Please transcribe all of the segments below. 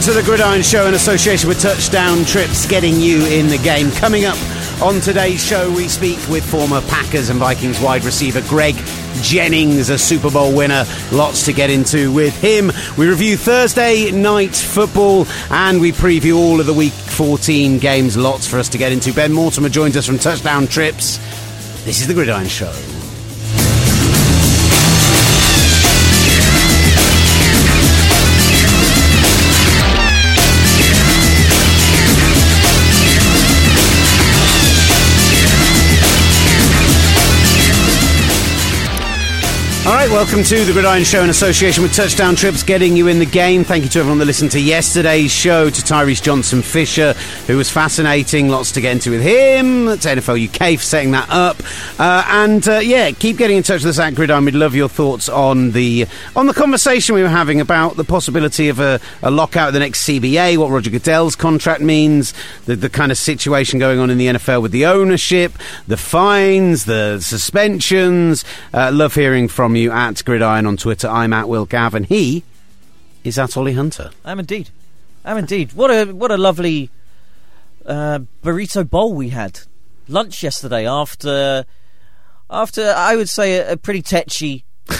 Welcome to the Gridiron Show in association with Touchdown Trips, getting you in the game. Coming up on today's show, we speak with former Packers and Vikings wide receiver Greg Jennings, a Super Bowl winner. Lots to get into with him. We review Thursday night football and we preview all of the Week 14 games. Lots for us to get into. Ben Mortimer joins us from Touchdown Trips. This is the Gridiron Show. Welcome to the Gridiron Show in association with Touchdown Trips, getting you in the game. Thank you to everyone that listened to yesterday's show, to Tyrese Johnson Fisher, who was fascinating. Lots to get into with him. To NFL UK for setting that up, uh, and uh, yeah, keep getting in touch with us at Gridiron. We'd love your thoughts on the on the conversation we were having about the possibility of a, a lockout of the next CBA, what Roger Goodell's contract means, the, the kind of situation going on in the NFL with the ownership, the fines, the suspensions. Uh, love hearing from you at Gridiron on Twitter. I'm at Will Gav, and he is at Olly Hunter. I'm indeed. I'm indeed. What a what a lovely uh, burrito bowl we had. Lunch yesterday after after I would say a, a pretty tetchy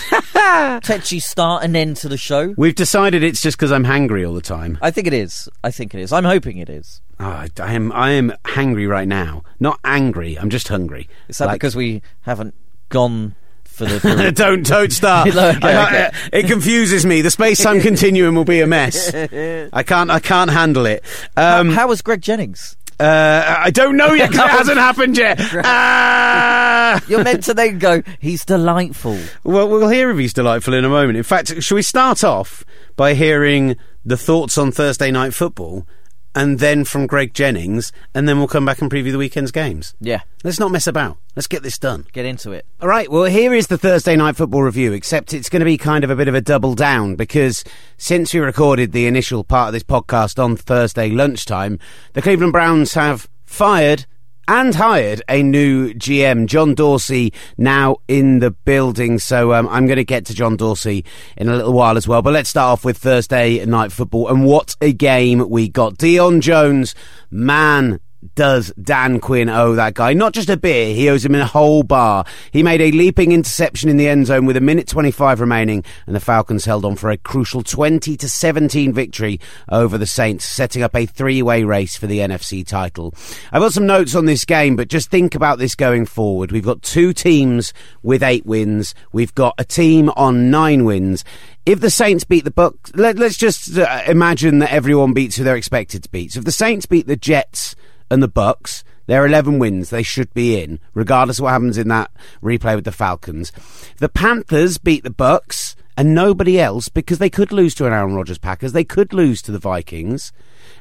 tetchy start and end to the show. We've decided it's just because I'm hangry all the time. I think it is. I think it is. I'm hoping it is. Oh, I, I am I am hangry right now. Not angry. I'm just hungry. Is that Like- because we haven't gone for the? For don't don't start. Okay, I. It confuses me. The space time continuum will be a mess. I can't I can't handle it. Um, how was Greg Jennings? uh, I don't know yet because it hasn't happened yet. Ah! You're meant to then go. He's delightful. Well, we'll hear if he's delightful in a moment. In fact, shall we start off by hearing the thoughts on Thursday night football, and then from Greg Jennings, and then we'll come back and preview the weekend's games. Yeah, Let's not mess about. Let's get this done. get into it. All right, well, here is the Thursday Night Football review, except it's going to be kind of a bit of a double down because since we recorded the initial part of this podcast on Thursday lunchtime, the Cleveland Browns have fired and hired a new GM, John Dorsey, now in the building. So um, I'm going to get to John Dorsey in a little while as well. But let's start off with Thursday Night Football. And what a game we got. Deion Jones, man does Dan Quinn owe that guy not just a beer, he owes him a whole bar. He made a leaping interception in the end zone with a minute 25 remaining, and the Falcons held on for a crucial 20 to 17 victory over the Saints, setting up a three way race for the NFC title. I've got some notes on this game, but just think about this going forward. We've got two teams with eight wins, we've got a team on nine wins. If the Saints beat the Bucs, let, let's just uh, imagine that everyone beats who they're expected to beat. So if the Saints beat the Jets, and the Bucs. They're 11 wins. They should be in, regardless of what happens in that replay with the Falcons. The Panthers beat the Bucs and nobody else because they could lose to an Aaron Rodgers Packers. They could lose to the Vikings.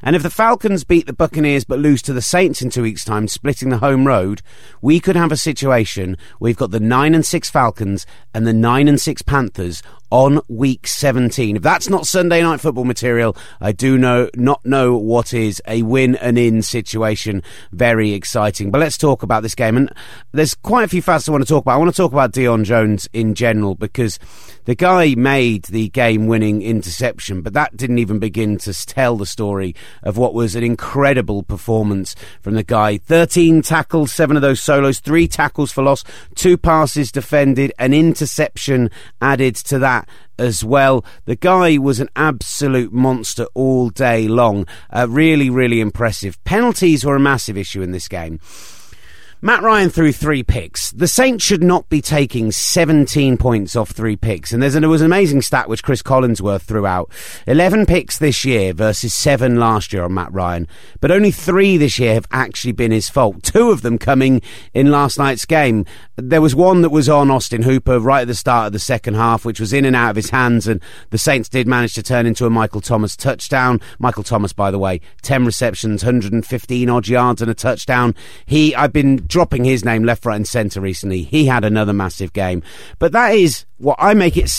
And if the Falcons beat the Buccaneers but lose to the Saints in two weeks' time, splitting the home road, we could have a situation where we've got the 9 and 6 Falcons and the 9 and 6 Panthers on week 17. If that's not Sunday night football material, I do know not know what is a win and in situation. Very exciting. But let's talk about this game. And there's quite a few facts I want to talk about. I want to talk about Deion Jones in general because the guy made the game winning interception, but that didn't even begin to tell the story of what was an incredible performance from the guy. 13 tackles, seven of those solos, three tackles for loss, two passes defended, an interception added to that as well. The guy was an absolute monster all day long. Uh, really, really impressive. Penalties were a massive issue in this game. Matt Ryan threw three picks. The Saints should not be taking 17 points off three picks. And there's an, there was an amazing stat which Chris Collinsworth threw out. 11 picks this year versus seven last year on Matt Ryan. But only three this year have actually been his fault. Two of them coming in last night's game. There was one that was on Austin Hooper right at the start of the second half, which was in and out of his hands. And the Saints did manage to turn into a Michael Thomas touchdown. Michael Thomas, by the way, 10 receptions, 115 odd yards and a touchdown. He, I've been dropping his name left, right, and centre recently. He had another massive game. But that is what I make it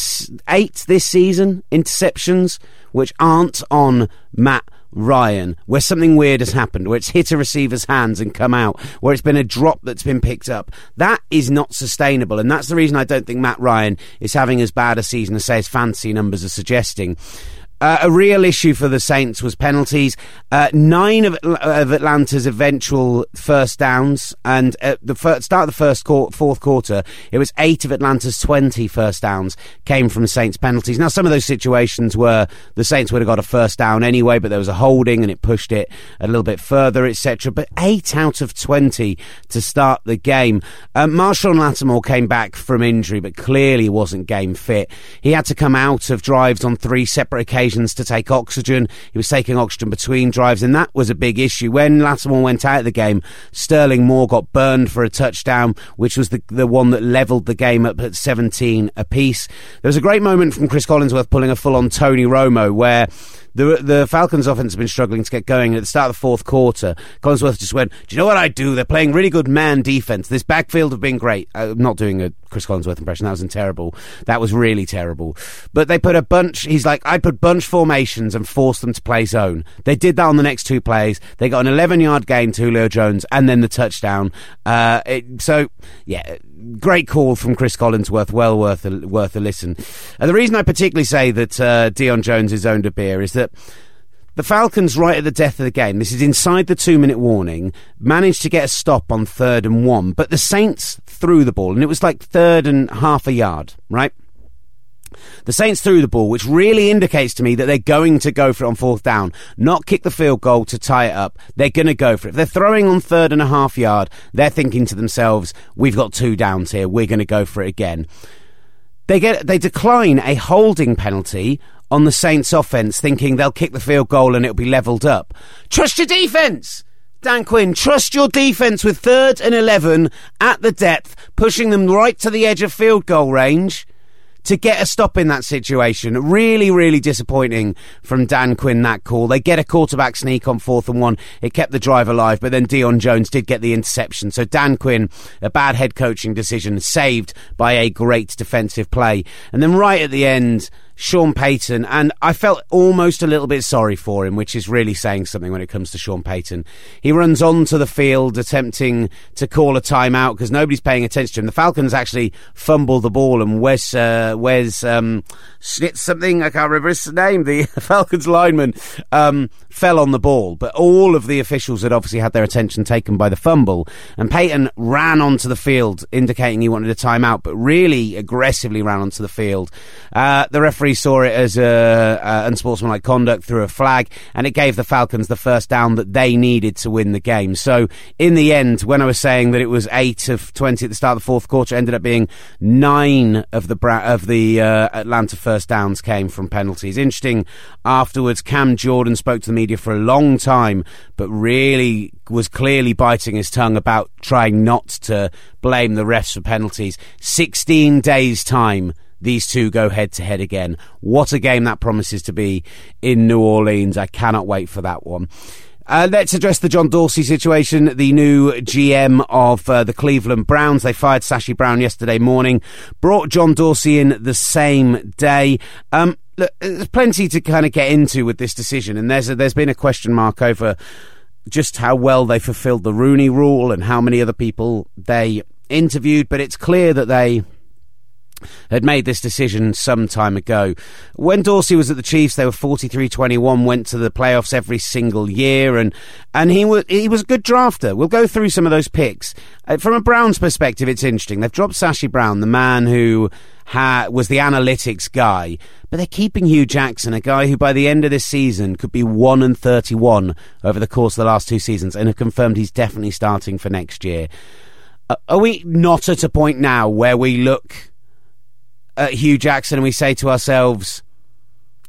eight this season interceptions, which aren't on Matt Ryan, where something weird has happened, where it's hit a receiver's hands and come out, where it's been a drop that's been picked up. That is not sustainable. And that's the reason I don't think Matt Ryan is having as bad a season as, say, his fantasy numbers are suggesting. Uh, a real issue for the Saints was penalties. Uh, nine of, of, Atlanta's eventual first downs, and at the first, start of the first fourth quarter, it was eight of Atlanta's 20 first downs came from Saints penalties. Now, some of those situations were the Saints would have got a first down anyway, but there was a holding and it pushed it a little bit further, etc. But eight out of 20 to start the game. Uh, Marshon Lattimore came back from injury, but clearly wasn't game fit. He had to come out of drives on three separate occasions to take oxygen. He was taking oxygen between drives, and that was a big issue. When Lattimore went out of the game, Sterling Moore got burned for a touchdown, which was the, the one that levelled the game up at 17 apiece. There was a great moment from Chris Collinsworth pulling a full on Tony Romo where the the Falcons' offense has been struggling to get going. At the start of the fourth quarter, Collinsworth just went, "Do you know what I do? They're playing really good man defense. This backfield have been great. I'm not doing a Chris Collinsworth impression. That was terrible. That was really terrible. But they put a bunch. He's like, I put bunch formations and forced them to play zone. They did that on the next two plays. They got an 11 yard gain to Julio Jones and then the touchdown. Uh, it, so yeah, great call from Chris Collinsworth. Well worth a, worth a listen. And the reason I particularly say that uh, Deion Jones is owned a beer is that the Falcons, right at the death of the game, this is inside the two minute warning, managed to get a stop on third and one, but the Saints threw the ball, and it was like third and half a yard, right? The Saints threw the ball, which really indicates to me that they're going to go for it on fourth down, not kick the field goal to tie it up. They're going to go for it. If they're throwing on third and a half yard, they're thinking to themselves, we've got two downs here, we're going to go for it again. They get they decline a holding penalty on the Saints offense, thinking they'll kick the field goal and it'll be levelled up. Trust your defense! Dan Quinn, trust your defense with third and 11 at the depth, pushing them right to the edge of field goal range to get a stop in that situation. Really, really disappointing from Dan Quinn that call. They get a quarterback sneak on fourth and one. It kept the drive alive, but then Deion Jones did get the interception. So Dan Quinn, a bad head coaching decision, saved by a great defensive play. And then right at the end, Sean Payton, and I felt almost a little bit sorry for him, which is really saying something when it comes to Sean Payton. He runs onto the field attempting to call a timeout because nobody's paying attention to him. The Falcons actually fumble the ball, and Wes, uh, Wes um, something, I can't remember his name, the Falcons lineman, um, fell on the ball. But all of the officials had obviously had their attention taken by the fumble, and Payton ran onto the field, indicating he wanted a timeout, but really aggressively ran onto the field. Uh, the referee referee saw it as a, a unsportsmanlike conduct through a flag, and it gave the Falcons the first down that they needed to win the game. So in the end, when I was saying that it was eight of twenty at the start of the fourth quarter, ended up being nine of the of the uh, Atlanta first downs came from penalties. Interesting. Afterwards, Cam Jordan spoke to the media for a long time, but really was clearly biting his tongue about trying not to blame the refs for penalties. 16 days' time these two go head to head again. What a game that promises to be in New Orleans. I cannot wait for that one. Uh, let's address the John Dorsey situation. The new GM of uh, the Cleveland Browns. They fired Sashi Brown yesterday morning, brought John Dorsey in the same day. Um, look, there's plenty to kind of get into with this decision, and there's a, there's been a question mark over just how well they fulfilled the Rooney Rule and how many other people they interviewed. But it's clear that they had made this decision some time ago. When Dorsey was at the Chiefs, they were 43-21, went to the playoffs every single year, and and he was he was a good drafter. We'll go through some of those picks. Uh, from a Browns perspective, it's interesting. They've dropped Sashi Brown, the man who ha- was the analytics guy, but they're keeping Hue Jackson, a guy who by the end of this season could be 1 and 31 over the course of the last two seasons, and have confirmed he's definitely starting for next year. Uh, are we not at a point now where we look at Hue Jackson and we say to ourselves,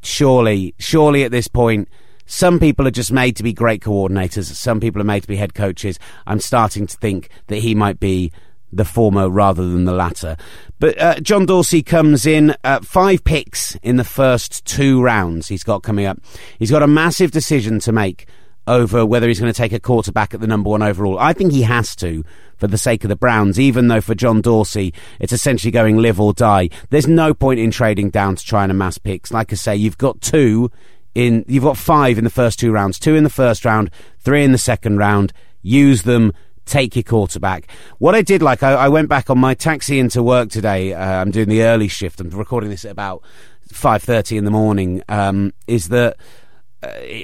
surely, surely at this point, some people are just made to be great coordinators. Some people are made to be head coaches. I'm starting to think that he might be the former rather than the latter. But uh, John Dorsey comes in uh, five picks in the first two rounds he's got coming up. He's got a massive decision to make over whether he's going to take a quarterback at the number one overall. I think he has to for the sake of the Browns, even though for John Dorsey it's essentially going live or die. There's no point in trading down to try and amass picks. Like I say, you've got two in, you've got five in the first two rounds, two in the first round, three in the second round. Use them take your quarterback. What I did like, I, I went back on my taxi into work today. Uh, I'm doing the early shift. I'm recording this at about five thirty in the morning. Um, is that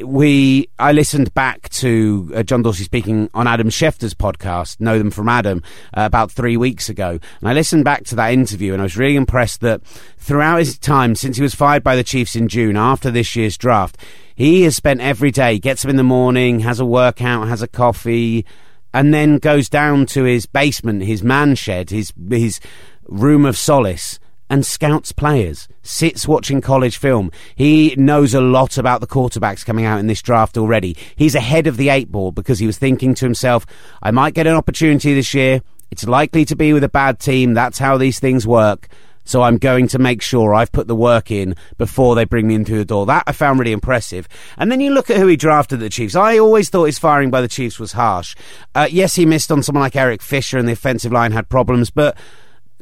we I listened back to uh, John Dorsey speaking on Adam Schefter's podcast, Know Them from Adam, uh, about three weeks ago, and I listened back to that interview, and I was really impressed that throughout his time since he was fired by the Chiefs in June after this year's draft, he has spent every day gets up in the morning, has a workout, has a coffee, and then goes down to his basement, his man shed, his his room of solace and scouts players, sits watching college film. He knows a lot about the quarterbacks coming out in this draft already. He's ahead of the eight ball because he was thinking to himself, I might get an opportunity this year. It's likely to be with a bad team. That's how these things work. So I'm going to make sure I've put the work in before they bring me in through the door. That I found really impressive. And then you look at who he drafted the Chiefs. I always thought his firing by the Chiefs was harsh. Uh, yes, he missed on someone like Eric Fisher and the offensive line had problems, but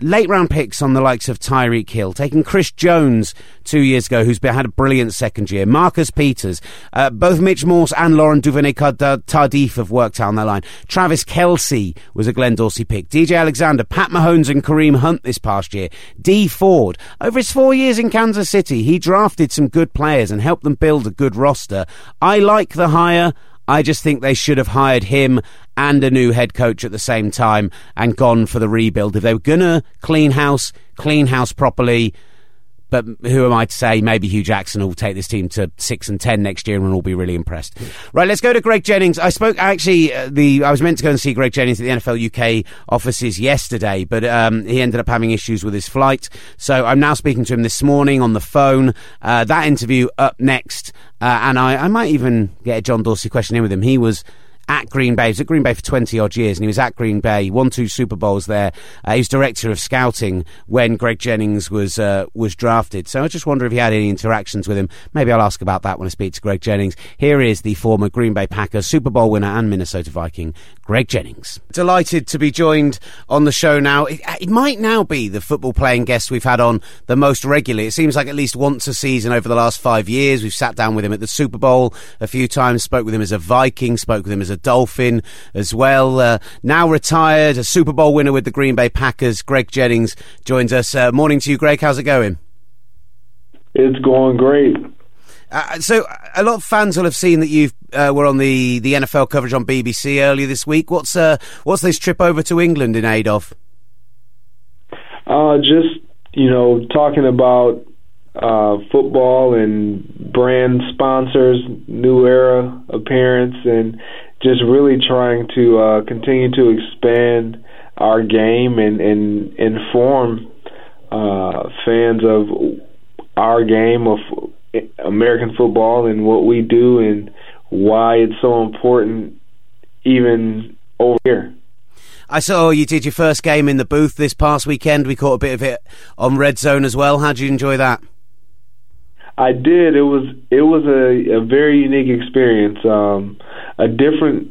late round picks on the likes of Tyreek Hill, taking Chris Jones two years ago, who's been, had a brilliant second year, Marcus Peters, uh, both Mitch Morse and Laurent Duvernay-Tardif have worked out on that line. Travis Kelce was a Glenn Dorsey pick. DJ Alexander, Pat Mahomes and Kareem Hunt this past year. Dee Ford. Over his four years in Kansas City, he drafted some good players and helped them build a good roster. I like the hire. I just think they should have hired him and a new head coach at the same time and gone for the rebuild. If they were going to clean house, clean house properly, but who am I to say? Maybe Hue Jackson will take this team to six and ten next year, and we'll be really impressed. Right, let's go to Greg Jennings. I spoke actually. Uh, the I was meant to go and see Greg Jennings at the NFL UK offices yesterday, but um, he ended up having issues with his flight. So I'm now speaking to him this morning on the phone. Uh, that interview up next, uh, and I, I might even get a John Dorsey question in with him. He was at Green Bay. He was at Green Bay for 20 odd years and he was at Green Bay, He won two Super Bowls there. Uh, he was director of scouting when Greg Jennings was, uh, was drafted. So I just wonder if he had any interactions with him. Maybe I'll ask about that when I speak to Greg Jennings. Here is the former Green Bay Packers Super Bowl winner and Minnesota Viking, Greg Jennings. Delighted to be joined on the show now. It, it might now be the football playing guest we've had on the most regularly. It seems like at least once a season over the last five years. We've sat down with him at the Super Bowl a few times, spoke with him as a Viking, spoke with him as a Dolphin as well. Uh, now retired, a Super Bowl winner with the Green Bay Packers. Greg Jennings joins us. Uh, morning to you, Greg. How's it going? It's going great. Uh, so, a lot of fans will have seen that you uh, were on the, the NFL coverage on BBC earlier this week. What's uh, what's this trip over to England in aid of? Uh, just you know, talking about uh, football and brand sponsors, new era appearance, and just really trying to uh, continue to expand our game and, and inform uh, fans of our game of American football and what we do and why it's so important even over here. I saw you did your first game in the booth this past weekend. We caught a bit of it on Red Zone as well. How did you enjoy that? I did. It was it was a, a very unique experience, um, a different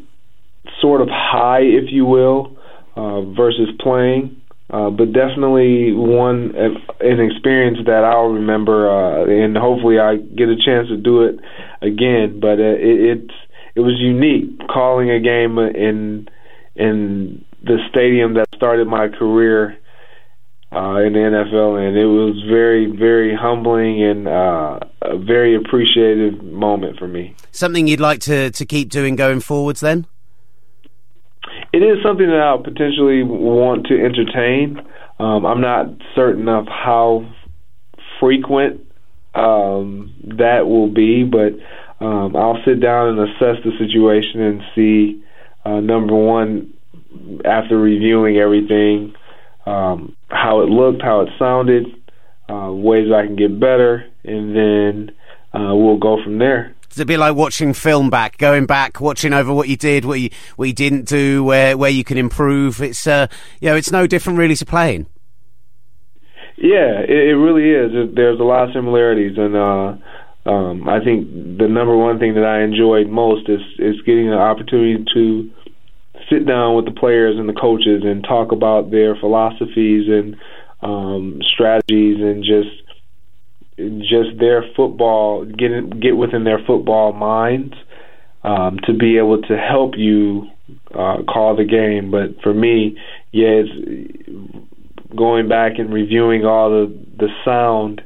sort of high, if you will, uh, versus playing. Uh, but definitely one an experience that I'll remember, uh, and hopefully I get a chance to do it again. But uh, it, it was unique calling a game in in the stadium that started my career uh, in the NFL, and it was very, very humbling and uh, a very appreciative moment for me. Something you'd like to, to keep doing going forwards, then? It is something that I'll potentially want to entertain. Um, I'm not certain of how frequent um, that will be, but um, I'll sit down and assess the situation and see. Uh, number one, after reviewing everything, um, how it looked, how it sounded, uh, ways I can get better, and then uh, we'll go from there. It's a bit like watching film back, going back, watching over what you did, what you what you didn't do, where where you can improve. It's uh, you know, it's no different really to playing. Yeah, it, it really is. There's a lot of similarities, and uh, um, I think the number one thing that I enjoyed most is is getting the opportunity to sit down with the players and the coaches and talk about their philosophies and um, strategies and just just their football get get within their football minds um, to be able to help you uh, call the game. But for me, yeah, it's going back and reviewing all the the sound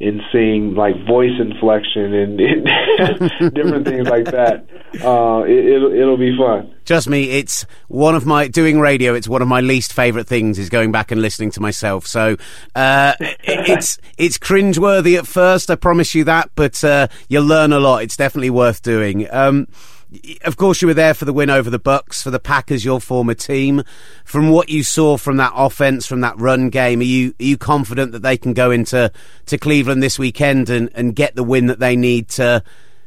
and seeing like voice inflection and, and different things like that. Uh, it, it'll it'll be fun. Trust me, it's one of my doing radio. It's one of my least favourite things is going back and listening to myself. So uh, it's it's cringeworthy at first. I promise you that, but uh, you'll learn a lot. It's definitely worth doing. Um, of course, you were there for the win over the Bucs for the Packers, your former team. From what you saw from that offense, from that run game, are you are you confident that they can go into to Cleveland this weekend and, and get the win that they need to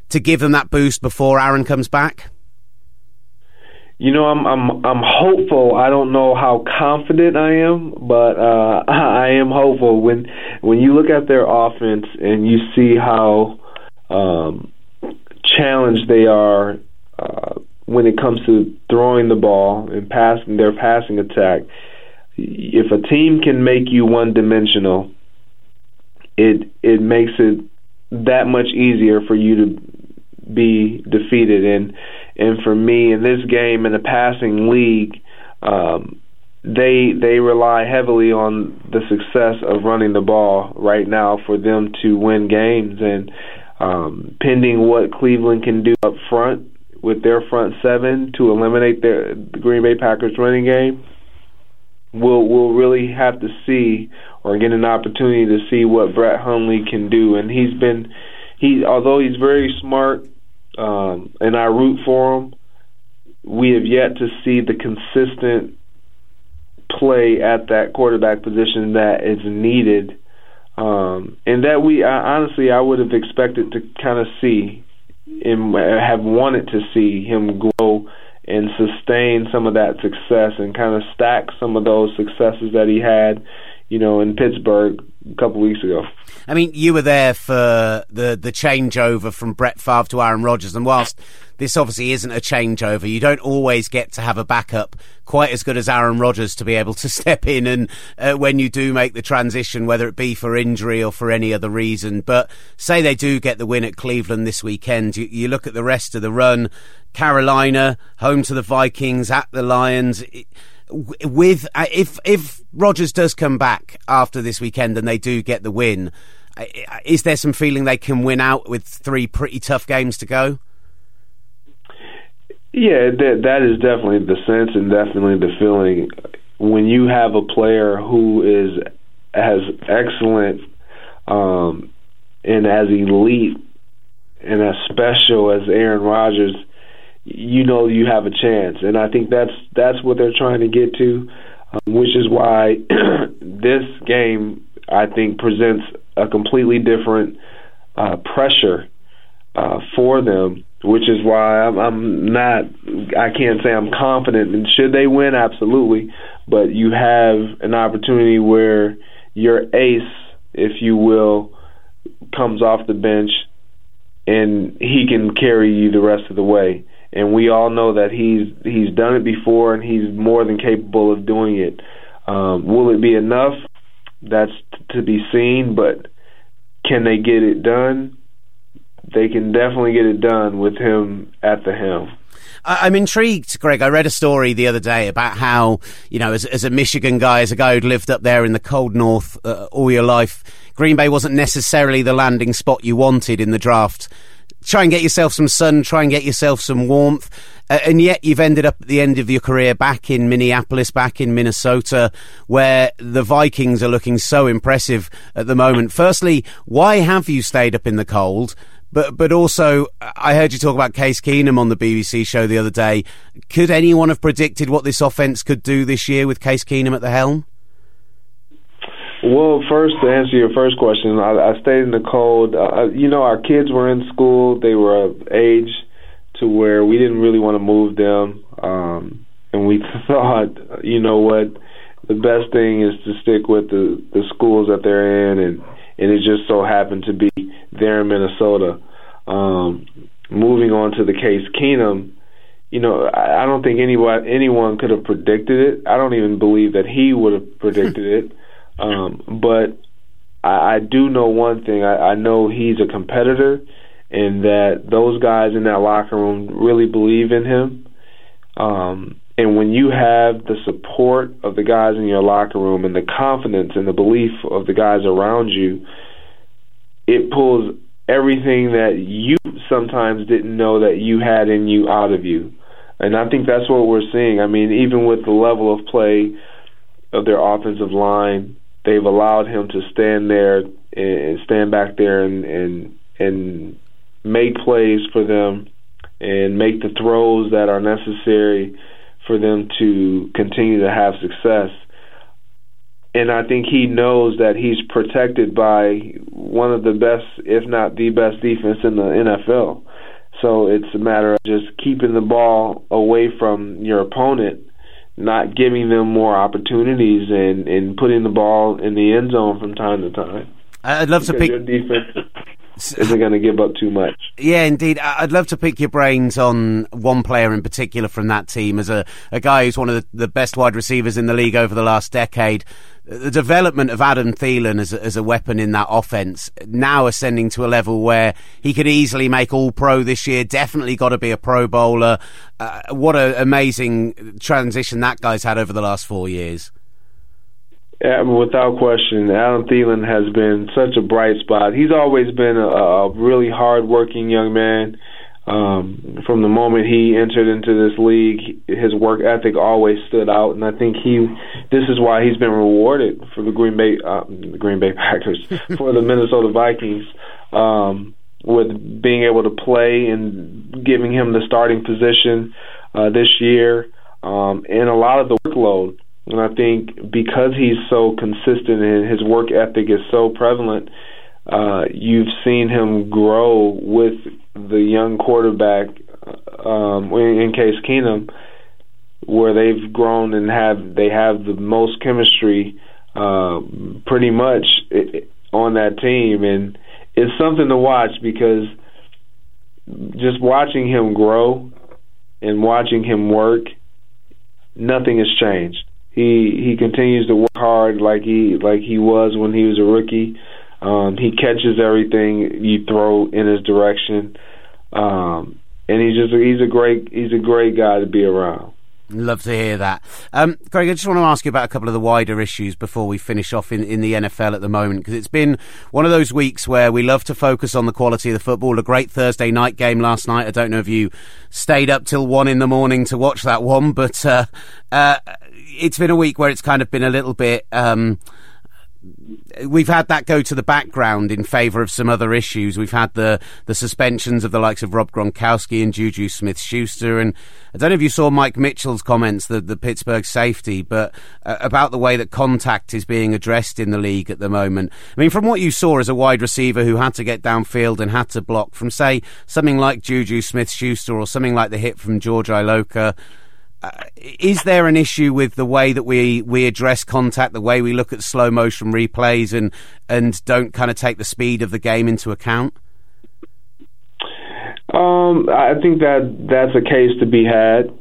to give them that boost before Aaron comes back? You know, I'm I'm I'm hopeful. I don't know how confident I am, but uh, I am hopeful. When when you look at their offense and you see how um, challenged they are uh, when it comes to throwing the ball and passing their passing attack. If a team can make you one dimensional, it it makes it that much easier for you to be defeated. And and for me in this game in the passing league, um, they they rely heavily on the success of running the ball right now for them to win games. And um, pending what Cleveland can do up front, with their front seven to eliminate their, the Green Bay Packers running game, we'll we'll really have to see or get an opportunity to see what Brett Hundley can do. And he's been he although he's very smart um, and I root for him, we have yet to see the consistent play at that quarterback position that is needed. Um, and that we I, honestly I would have expected to kind of see and have wanted to see him grow and sustain some of that success and kind of stack some of those successes that he had, you know, in Pittsburgh a couple weeks ago. I mean, you were there for the the changeover from Brett Favre to Aaron Rodgers, and whilst this obviously isn't a changeover, you don't always get to have a backup quite as good as Aaron Rodgers to be able to step in and uh, when you do make the transition, whether it be for injury or for any other reason. But say they do get the win at Cleveland this weekend, you, you look at the rest of the run: Carolina, home to the Vikings, at the Lions. With uh, if if Rodgers does come back after this weekend and they do get the win, is there some feeling they can win out with three pretty tough games to go? Yeah, that that is definitely the sense and definitely the feeling when you have a player who is as excellent um, and as elite and as special as Aaron Rodgers, you know you have a chance, and I think that's that's what they're trying to get to, um, which is why this game I think presents a completely different uh, pressure uh, for them, which is why I'm, I'm not. I can't say I'm confident. And should they win, absolutely, but you have an opportunity where your ace, if you will, comes off the bench, and he can carry you the rest of the way. And we all know that he's he's done it before, and he's more than capable of doing it. Um, will it be enough? That's to be seen, but can they get it done? They can definitely get it done with him at the helm. I'm intrigued, Greg. I read a story the other day about how, you know, as, as a Michigan guy, as a guy who'd lived up there in the cold north uh, all your life, Green Bay wasn't necessarily the landing spot you wanted in the draft. Try and get yourself some sun, try and get yourself some warmth. Uh, and yet you've ended up at the end of your career back in Minneapolis, back in Minnesota, where the Vikings are looking so impressive at the moment. Firstly, why have you stayed up in the cold? But but also, I heard you talk about Case Keenum on the BBC show the other day. Could anyone have predicted what this offense could do this year with Case Keenum at the helm? Well, first to answer your first question, I, I stayed in the cold. Uh, uh you know, our kids were in school; they were of age to where we didn't really want to move them, um, and we thought, you know what, the best thing is to stick with the the schools that they're in, and and it just so happened to be there in Minnesota. Um, moving on to the case Keenum, you know, I, I don't think anyone anyone could have predicted it. I don't even believe that he would have predicted it. Um, but I, I do know one thing. I, I know he's a competitor, and that those guys in that locker room really believe in him. Um, and when you have the support of the guys in your locker room and the confidence and the belief of the guys around you, it pulls everything that you sometimes didn't know that you had in you out of you. And I think that's what we're seeing. I mean, even with the level of play of their offensive line, they've allowed him to stand there and stand back there and and and make plays for them and make the throws that are necessary for them to continue to have success. And I think he knows that he's protected by one of the best, if not the best, defense in the NFL. So it's a matter of just keeping the ball away from your opponent, not giving them more opportunities, and, and putting the ball in the end zone from time to time. I'd love to pick. your defense isn't going to give up too much. Yeah, indeed. I'd love to pick your brains on one player in particular from that team as a, a guy who's one of the, the best wide receivers in the league over the last decade. The development of Adam Thielen as a, as a weapon in that offense, now ascending to a level where he could easily make all pro this year, definitely got to be a pro bowler. Uh, what an amazing transition that guy's had over the last four years. Yeah, without question, Adam Thielen has been such a bright spot. He's always been a, a really hard-working young man. Um, from the moment he entered into this league, his work ethic always stood out, and I think he. This is why he's been rewarded for the Green Bay, uh, the Green Bay Packers, for the Minnesota Vikings, um, with being able to play and giving him the starting position uh, this year, um, and a lot of the workload. And I think because he's so consistent and his work ethic is so prevalent, uh, you've seen him grow with the young quarterback um, in Case Keenum, where they've grown and have they have the most chemistry uh, pretty much on that team, and it's something to watch because just watching him grow and watching him work, nothing has changed he he continues to work hard like he like he was when he was a rookie. Um, he catches everything you throw in his direction, um, and he's just he's a great he's a great guy to be around. Love to hear that. Um, I just want to ask you about a couple of the wider issues before we finish off in, in the NFL at the moment, because it's been one of those weeks where we love to focus on the quality of the football. A great Thursday night game last night. I don't know if you stayed up till one in the morning to watch that one, but uh, uh, it's been a week where it's kind of been a little bit. Um, we've had that go to the background in favour of some other issues. We've had the the suspensions of the likes of Rob Gronkowski and Juju Smith Schuster, and I don't know if you saw Mike Mitchell's comments, the the Pittsburgh safety, but uh, about the way that contact is being addressed in the league at the moment. I mean, from what you saw as a wide receiver who had to get downfield and had to block from, say, something like Juju Smith Schuster or something like the hit from George Iloka. Uh, is there an issue with the way that we, we address contact, the way we look at slow motion replays, and and don't kind of take the speed of the game into account? Um, I think that that's a case to be had.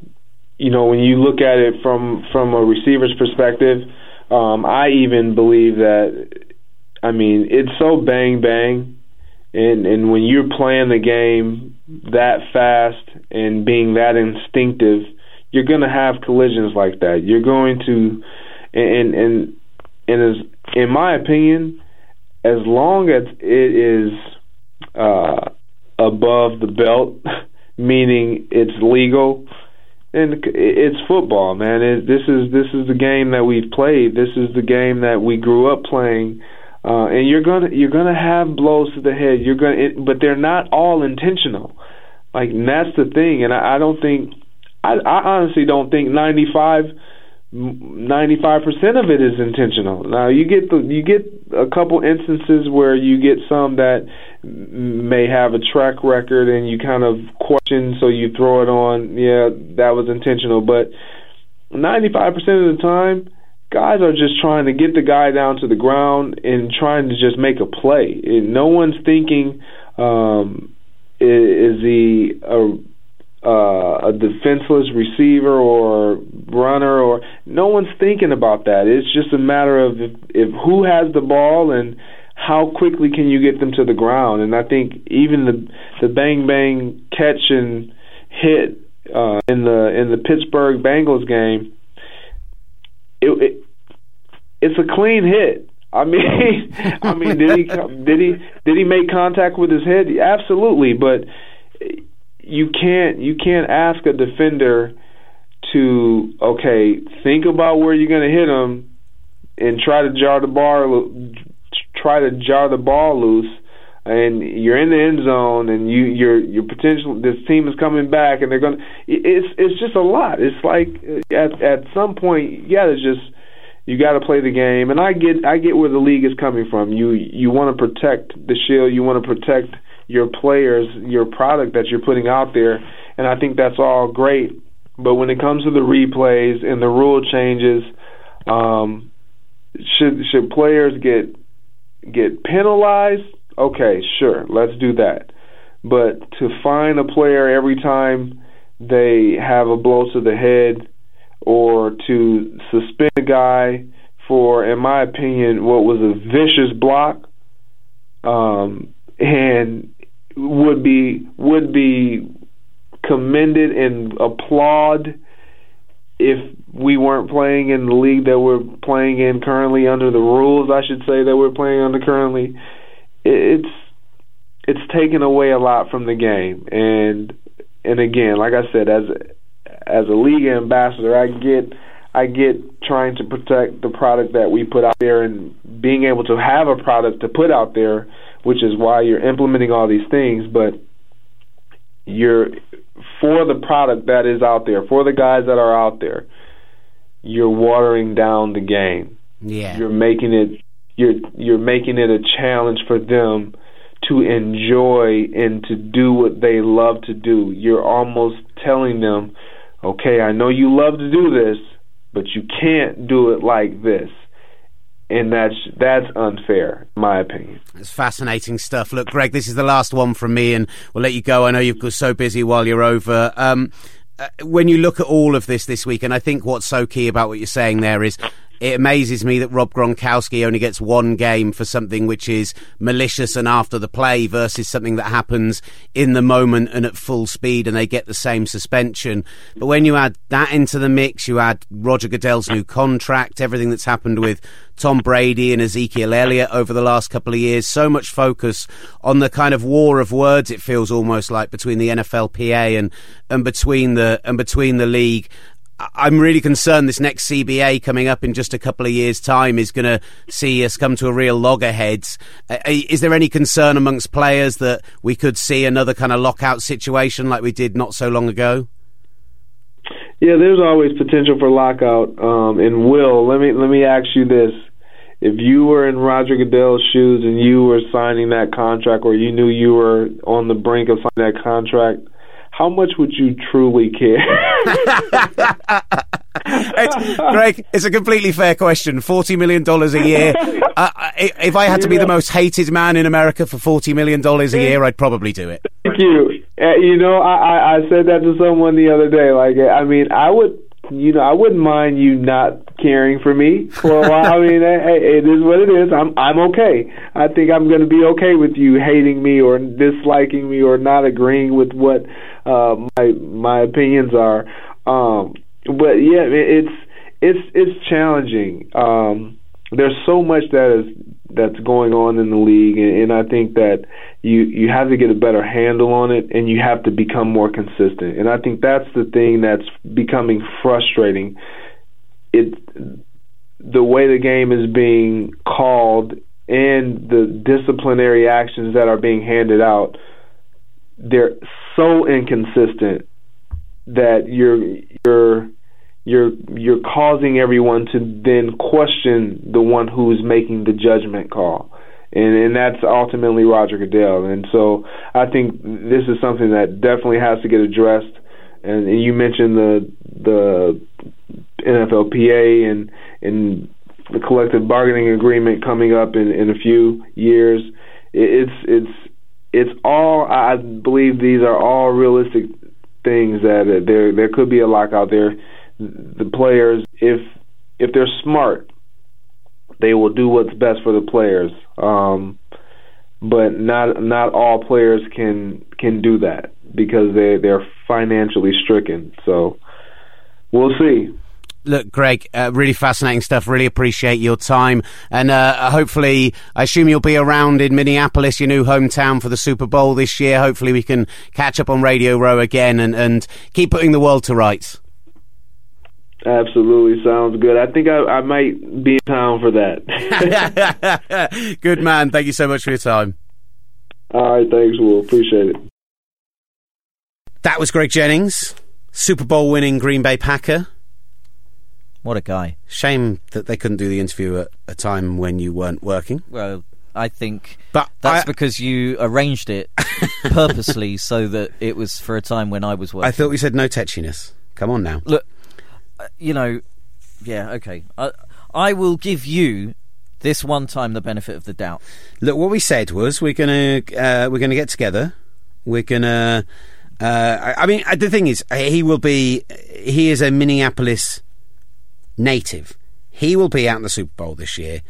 You know, when you look at it from from a receiver's perspective, um, I even believe that. I mean, it's so bang bang, and and when you're playing the game that fast and being that instinctive you're going to have collisions like that. You're going to, and and and as in my opinion, as long as it is uh, above the belt, meaning it's legal, and it's football, man. It, this is this is the game that we've played. This is the game that we grew up playing. Uh, and you're gonna you're gonna have blows to the head. You're gonna, but they're not all intentional. Like that's the thing, and I, I don't think I, I honestly don't think 95 95 percent of it is intentional. Now you get the you get a couple instances where you get some that may have a track record and you kind of question, so you throw it on. Yeah, that was intentional, but 95 percent of the time, guys are just trying to get the guy down to the ground and trying to just make a play. And no one's thinking, um, is, is he a uh, a defenseless receiver or runner or no one's thinking about that. It's just a matter of if, if who has the ball and how quickly can you get them to the ground. And I think even the the bang bang catch and hit uh, in the in the Pittsburgh Bengals game, it, it it's a clean hit. I mean, I mean, did he did he did he make contact with his head? Absolutely, but you can't you can't ask a defender to okay think about where you're going to hit him and try to jar the bar try to jar the ball loose and you're in the end zone and you you're your potential this team is coming back and they're going to it's it's just a lot. It's like at at some point yeah it's just you got to play the game and I get I get where the league is coming from. You you want to protect the shield you want to protect your players your product that you're putting out there and I think that's all great but when it comes to the replays and the rule changes um should should players get get penalized okay, sure, let's do that. But to fine a player every time they have a blow to the head or to suspend a guy for, in my opinion, what was a vicious block, um, and would be would be commended and applaud if we weren't playing in the league that we're playing in currently under the rules, I should say that we're playing under currently. It's it's taken away a lot from the game. And and again like i said as as a league ambassador i get i get trying to protect the product that we put out there and being able to have a product to put out there which is why you're implementing all these things but you're for the product that is out there for the guys that are out there you're watering down the game yeah you're making it you're you're making it a challenge for them to enjoy and to do what they love to do. You're almost telling them, "Okay, I know you love to do this, but you can't do it like this." And that's that's unfair, in my opinion. It's fascinating stuff. Look, Greg, this is the last one from me, and we'll let you go. I know you've got so busy while you're over. Um, uh, when you look at all of this this week, and I think what's so key about what you're saying there is it amazes me that Rob Gronkowski only gets one game for something which is malicious and after the play versus something that happens in the moment and at full speed and they get the same suspension. But when you add that into the mix, you add Roger Goodell's new contract, everything that's happened with Tom Brady and Ezekiel Elliott over the last couple of years, so much focus on the kind of war of words it feels almost like between the NFLPA and, and between the and between the league. I'm really concerned this next CBA coming up in just a couple of years' time is going to see us come to a real loggerheads. Uh, is there any concern amongst players that we could see another kind of lockout situation like we did not so long ago? Yeah, there's always potential for lockout. Um, and Will, let me let me ask you this: If you were in Roger Goodell's shoes and you were signing that contract, or you knew you were on the brink of signing that contract how much would you truly care? it's, Greg, it's a completely fair question. Forty million dollars a year. Uh, if I had to be the most hated man in America for forty million dollars a year, I'd probably do it. Thank you. Uh, you know, I, I said that to someone the other day. Like, I mean, I would you know, I wouldn't mind you not caring for me for a while. I mean, hey, it is what it is. I'm I'm okay. I think I'm going to be okay with you hating me or disliking me or not agreeing with what uh, my my opinions are. Um, but yeah, it's it's it's challenging. Um, there's so much that is that's going on in the league, and, and I think that you you have to get a better handle on it, and you have to become more consistent. And I think that's the thing that's becoming frustrating. It the way the game is being called and the disciplinary actions that are being handed out, they're so inconsistent that you're you're you're you're causing everyone to then question the one who's making the judgment call. And and that's ultimately Roger Goodell. And so I think this is something that definitely has to get addressed. And, and you mentioned the the NFLPA and and the collective bargaining agreement coming up in, in a few years. It's it's it's all I believe these are all realistic things that there there could be a lockout there the players if if they're smart they will do what's best for the players um, but not not all players can can do that because they they're financially stricken so we'll see look, Greg, uh, really fascinating stuff. Really appreciate your time, and uh, hopefully, I assume you'll be around in Minneapolis, your new hometown, for the Super Bowl this year. Hopefully, we can catch up on Radio Row again and, and keep putting the world to rights. Absolutely sounds good. I think I, I might be in town for that. good man. Thank you so much for your time. All right, thanks, Will. Appreciate it. That was Greg Jennings, Super Bowl winning Green Bay Packer. What a guy. Shame that they couldn't do the interview at a time when you weren't working. Well, I think But that's I- because you arranged it purposely so that it was for a time when I was working. I thought we said no tetchiness. Come on now. Look, you know, yeah, okay. I, I will give you this one time the benefit of the doubt. Look, what we said was we're gonna uh, we're gonna get together. We're gonna. Uh, I, mean, uh, the thing is, uh, he will be. He is a Minneapolis native. He will be out in the Super Bowl this year.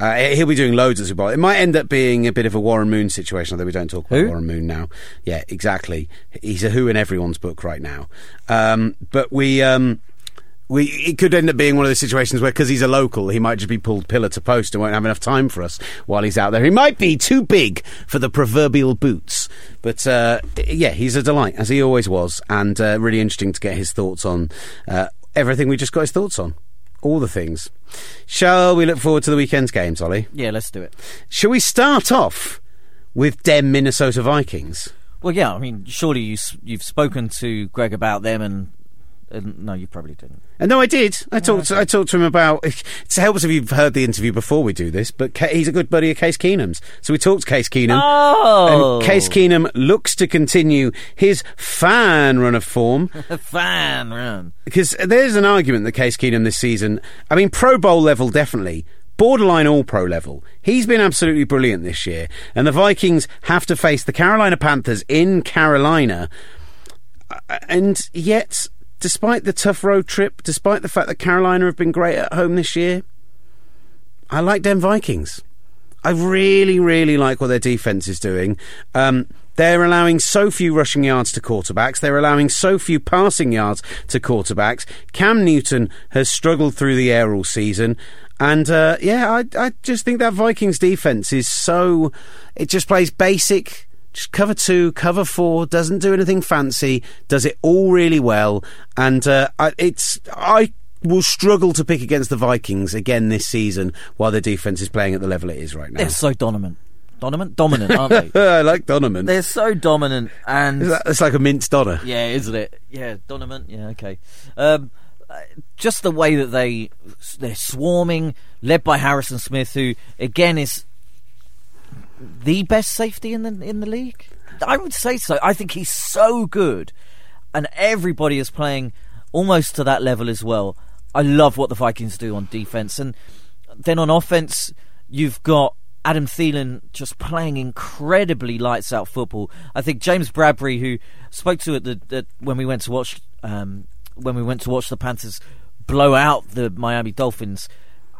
Uh, he'll be doing loads of Super Bowl. It might end up being a bit of a Warren Moon situation, although we don't talk about Who? Warren Moon now. Yeah, exactly. He's a who in everyone's book right now. Um, but we. Um, we, it could end up being one of those situations where, because he's a local, he might just be pulled pillar to post and won't have enough time for us while he's out there. He might be too big for the proverbial boots. But uh, yeah, he's a delight, as he always was, and uh, really interesting to get his thoughts on uh, everything we just got his thoughts on. All the things. Shall we look forward to the weekend's games, Ollie? Yeah, let's do it. Shall we start off with dem Minnesota Vikings? Well, yeah, I mean, surely you, you've spoken to Greg about them, and, and no, you probably didn't. Uh, no, I did. I talked. I talked to him about. It helps if you've heard the interview before we do this, but he's a good buddy of Case Keenum's, so we talked to Case Keenum. Oh, And Case Keenum looks to continue his fan run of form fan run. because there's an argument that Case Keenum this season, I mean, Pro Bowl level definitely, borderline All Pro level. He's been absolutely brilliant this year, and the Vikings have to face the Carolina Panthers in Carolina, Uh, and yet, despite the tough road trip, despite the fact that Carolina have been great at home this year, I like them Vikings. I really, really like what their defense is doing. Um, they're allowing so few rushing yards to quarterbacks. They're allowing so few passing yards to quarterbacks. Cam Newton has struggled through the air all season. And uh, yeah, I, I just think that Vikings defense is so. It just plays basic. Just cover two, cover four, doesn't do anything fancy, does it all really well, and uh, I, it's I will struggle to pick against the Vikings again this season while their defense is playing at the level it is right now. They're so dominant. Dominant? Dominant, aren't they? I like Donovan. They're so dominant, and It's like a minced Donna. yeah, isn't it? Yeah, dominant. Yeah, okay. Um, uh, just the way that they they're swarming, led by Harrison Smith, who again is the best safety in the in the league. I would say so. I think he's so good, and everybody is playing almost to that level as well. I love what the Vikings do on defense, and then on offense, you've got Adam Thielen just playing incredibly lights out football. I think James Bradberry, who spoke to it the, the, when we went to watch um, when we went to watch the Panthers blow out the Miami Dolphins,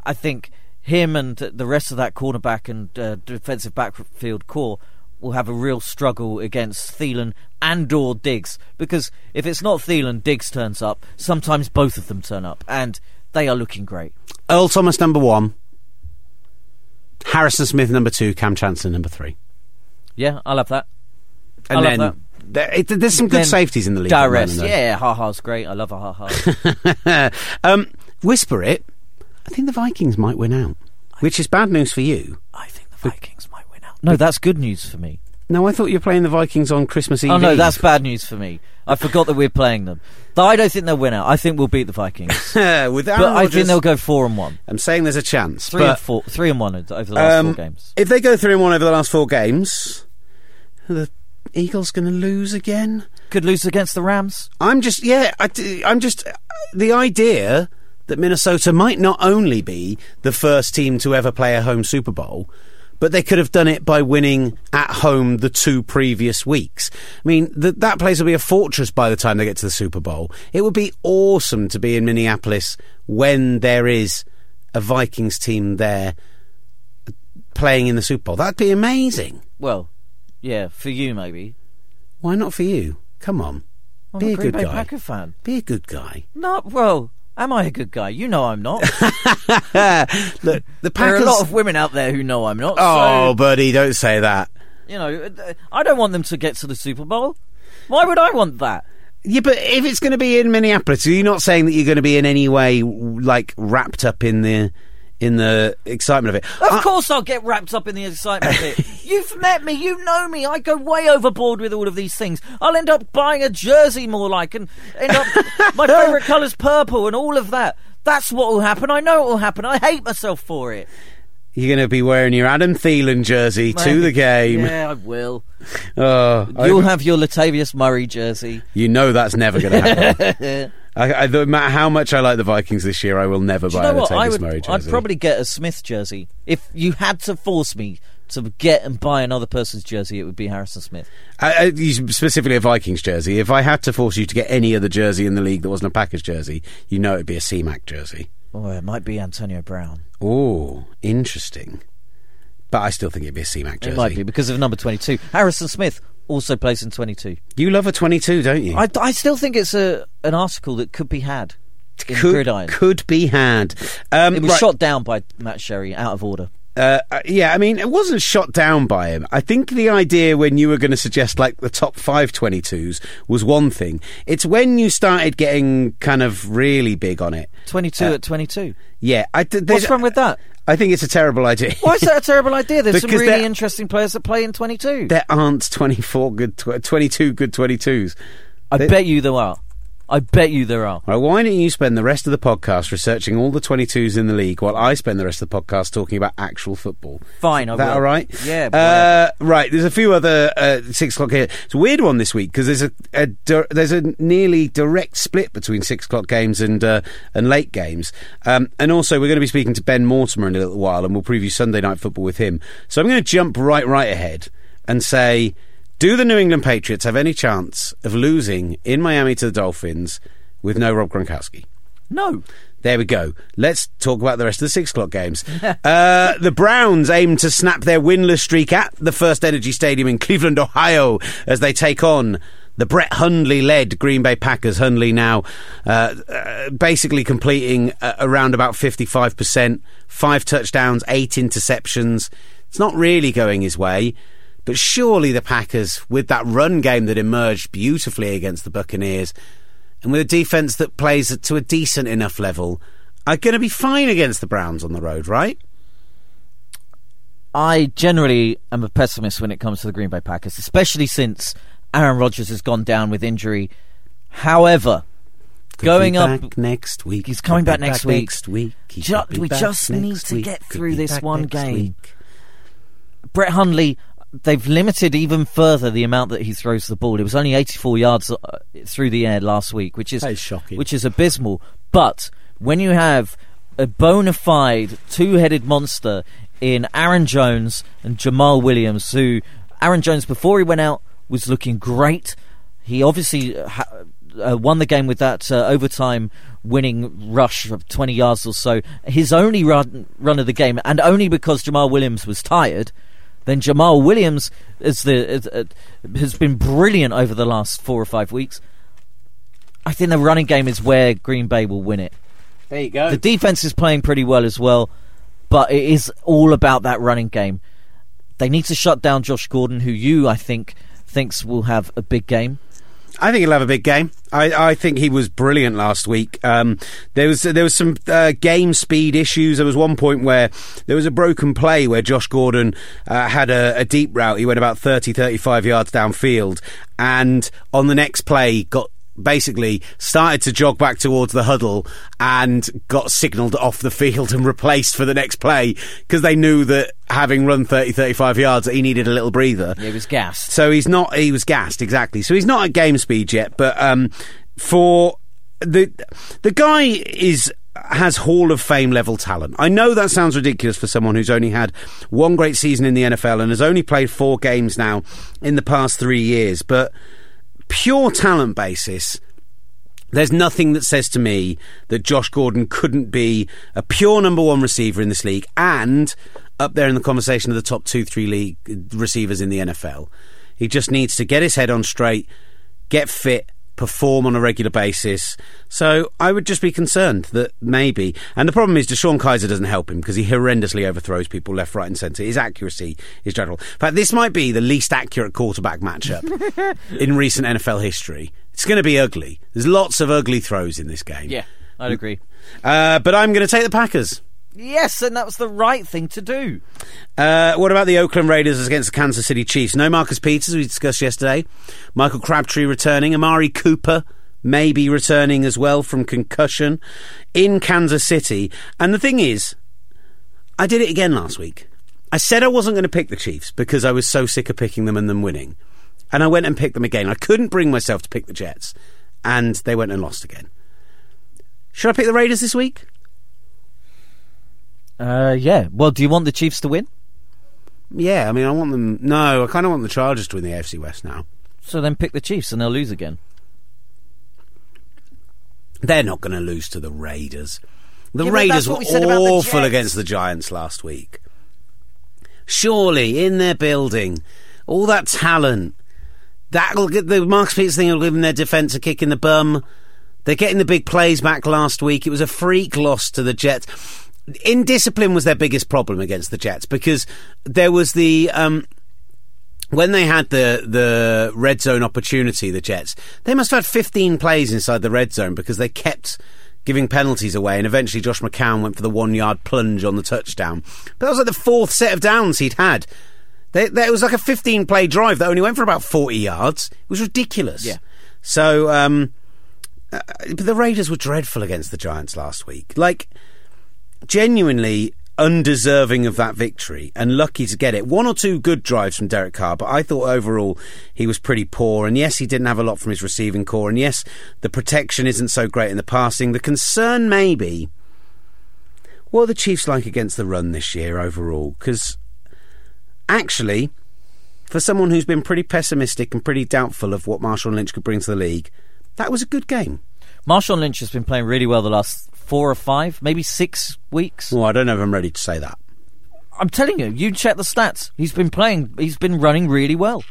I think him and the rest of that cornerback and uh, defensive backfield corps will have a real struggle against Thielen and or Diggs because if it's not Thielen, Diggs turns up. Sometimes both of them turn up, and they are looking great. Earl Thomas number one, Harrison Smith number two, Kam Chancellor number three, Yeah, I love that. and I love then that. there- it- there's some good Then safeties in the league. at the Dires, moment, though. yeah, ha ha's great. I love a ha ha. um, whisper it. I think the Vikings might win out, which is bad news for you. I think the Vikings might win out. No, that's good news for me. No, I thought you were playing the Vikings on Christmas Eve. Oh no, that's bad news for me. I forgot that we're playing them. Though I don't think they'll win out. I think we'll beat the Vikings, with Aaron but I think they'll go four and one, I'm saying there's a chance. three but, and four, three and one over the last um, four games. If they go three and one over the last four games, the Eagles going to lose again? Could lose against the Rams. I'm just, yeah, I, am just the idea that Minnesota might not only be the first team to ever play a home Super Bowl, but they could have done it by winning at home the two previous weeks. I mean, th- that place will be a fortress by the time they get to the Super Bowl. It would be awesome to be in Minneapolis when there is a Vikings team there uh, playing in the Super Bowl. That'd be amazing. Well, yeah, for you maybe. Why not for you? Come on. I'm Be a a good Bay guy. Packer fan. Be a good guy. Not well, Am I a good guy? You know I'm not. Look, the there are a lot of women out there who know I'm not. oh, so, buddy, don't say that. you know, uh, I don't want them to get to the Super Bowl. Why would I want that? Yeah, but if it's going to be in Minneapolis, are you not saying that you're going to be in any way like wrapped up in the in the excitement of it? Of I- course, I'll get wrapped up in the excitement of it. You've met me, you know me. I go way overboard with all of these things. I'll end up buying a jersey more like, and end up my favourite colour's purple, and all of that. That's what will happen. I know it will happen. I hate myself for it. You're going to be wearing your Adam Thielen jersey to the game. Yeah, I will. Oh, You'll have your Latavius Murray jersey. you know that's never going to happen. I, I, no matter how much I like the Vikings this year, I will never Do you buy know a Latavius. Murray jersey. I'd probably get a Smith jersey if you had to force me to get and buy another person's jersey. It would be Harrison Smith. I, I, specifically a Vikings jersey. If I had to force you to get any other jersey in the league that wasn't a Packers jersey, you know it'd be a C-Mac jersey. Oh, it might be Antonio Brown. Oh, interesting. But I still think it'd be a C-Mac jersey. It might be because of number twenty-two. Harrison Smith also plays in twenty-two. You love a 22, don't you? I, I still think it's a an article that could be had in could, Gridiron. could be had. Um, it was right. shot down by Matt Sherry out of order. Uh, uh, yeah, I mean, it wasn't shot down by him. I think the idea when you were going to suggest like the top five 22s was one thing. It's when you started getting kind of really big on it. Twenty-two Uh, at twenty-two. Yeah, I, What's wrong with that? I think it's a terrible idea. Why is that a terrible idea? There's some really they're- interesting players that play in twenty-two. there aren't 24 good, tw- 22 good 22s. I they- bet you there are. I bet you there are. Right, why don't you spend the rest of the podcast researching all the 22s in the league while I spend the rest of the podcast talking about actual football? Fine, I Is that will. all right? Yeah, Uh, right. There's a few other uh, six o'clock here. It's a weird one this week because there's a, a there's a nearly direct split between six o'clock games and uh, and late games. Um, and also, we're going to be speaking to Ben Mortimer in a little while, and we'll preview Sunday night football with him. So I'm going to jump right right ahead and say, do the New England Patriots have any chance of losing in Miami to the Dolphins with no Rob Gronkowski? No. There we go. Let's talk about the rest of the six o'clock games. uh, the Browns aim to snap their winless streak at the First Energy Stadium in Cleveland, Ohio, as they take on the Brett Hundley led Green Bay Packers. Hundley now uh, uh, basically completing uh, around about 55%, five touchdowns, eight interceptions. It's not really going his way. But surely the Packers, with that run game that emerged beautifully against the Buccaneers, and with a defense that plays to a decent enough level, are going to be fine against the Browns on the road, right? I generally am a pessimist when it comes to the Green Bay Packers, especially since Aaron Rodgers has gone down with injury. However, Could going up, back next week. He's coming be back next week. Next week. Ju- we just need to week. get through this one game. week. Brett Hundley, they've limited even further the amount that he throws the ball. It was only 84 yards uh, through the air last week, which is is shocking. which is abysmal. But when you have a bona fide two-headed monster in Aaron Jones and Jamaal Williams, who Aaron Jones before he went out was looking great. He obviously uh, ha- uh, won the game with that uh, overtime winning rush of 20 yards or so. His only run run of the game, and only because Jamaal Williams was tired. Then Jamaal Williams is the is, uh, has been brilliant over the last four or five weeks. I think the running game is where Green Bay will win it. There you go. The defense is playing pretty well as well, but it is all about that running game. They need to shut down Josh Gordon, who you, I think, thinks will have a big game. I think he'll have a big game. I, I think he was brilliant last week. Um, there was there was some uh, game speed issues. There was one point where there was a broken play where Josh Gordon uh, had a, a deep route. He went about 30, 35 yards downfield, and on the next play got basically started to jog back towards the huddle and got signalled off the field and replaced for the next play because they knew that having run 30 35 yards he needed a little breather It was gassed. so he's not. He was gassed exactly. So he's not at game speed yet. But um, for the the guy is has Hall of Fame level talent. I know that sounds ridiculous for someone who's only had one great season in the NFL and has only played four games now in the past three years. But pure talent basis. There's nothing that says to me that Josh Gordon couldn't be a pure number one receiver in this league and up there in the conversation of the top two, three league receivers in the NFL. He just needs to get his head on straight, get fit, perform on a regular basis. So I would just be concerned that maybe. And the problem is, DeShone Kizer doesn't help him because he horrendously overthrows people left, right, and centre. His accuracy is dreadful. In fact, this might be the least accurate quarterback matchup in recent NFL history. It's going to be ugly. There's lots of ugly throws in this game. Yeah, I'd agree. Uh, but I'm going to take the Packers. Yes, and that was the right thing to do. Uh, what about the Oakland Raiders against the Kansas City Chiefs? No Marcus Peters, we discussed yesterday. Michael Crabtree returning. Amari Cooper may be returning as well from concussion in Kansas City. And the thing is, I did it again last week. I said I wasn't going to pick the Chiefs because I was so sick of picking them and them winning. And I went and picked them again. I couldn't bring myself to pick the Jets. And they went and lost again. Should I pick the Raiders this week? Uh, yeah. Well, do you want the Chiefs to win? Yeah, I mean, I want them. No, I kind of want the Chargers to win the AFC West now. So then pick the Chiefs and they'll lose again. They're not going to lose to the Raiders. The Yeah, Raiders were we about the awful against the Giants last week. Surely, in their building, all that talent, that'll get the Marcus Peters thing will give them their defence a kick in the bum. They're getting the big plays back last week. It was a freak loss to the Jets. Indiscipline was their biggest problem against the Jets because there was the. Um, when they had the the red zone opportunity, the Jets, they must have had 15 plays inside the red zone because they kept giving penalties away, and eventually Josh McCown went for the one yard plunge on the touchdown. But that was like the fourth set of downs he'd had. They, they, it was like a 15 play drive that only went for about 40 yards. It was ridiculous. Yeah. So, um, uh, but the Raiders were dreadful against the Giants last week. Like, genuinely undeserving of that victory and lucky to get it. One or two good drives from Derek Carr, but I thought overall he was pretty poor. And yes, he didn't have a lot from his receiving corps. And yes, the protection isn't so great in the passing. The concern may be what are the Chiefs like against the run this year overall? Because actually, for someone who's been pretty pessimistic and pretty doubtful of what Marshawn Lynch could bring to the league, that was a good game. Marshawn Lynch has been playing really well the last four or five, maybe six weeks. Well, I don't know if I'm ready to say that. I'm telling you, you check the stats. He's been playing. He's been running really well.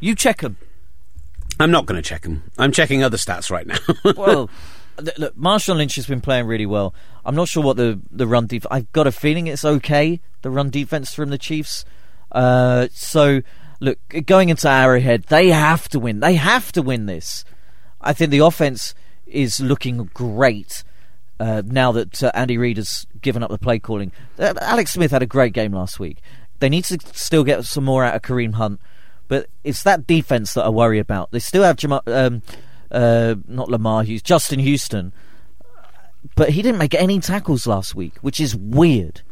You check him. I'm not going to check him. I'm checking other stats right now. Well, look, Marshawn Lynch has been playing really well. I'm not sure what the the run defense. I've got a feeling it's okay. The run defense from the Chiefs. Uh, so look, going into Arrowhead, they have to win. They have to win this. I think the offense is looking great. Uh, now that uh, Andy Reid has given up the play calling, uh, Alex Smith had a great game last week. They need to still get some more out of Kareem Hunt, but it's that defense that I worry about. They still have um, uh, not Lamar Hughes, Justin Houston, but he didn't make any tackles last week, which is weird.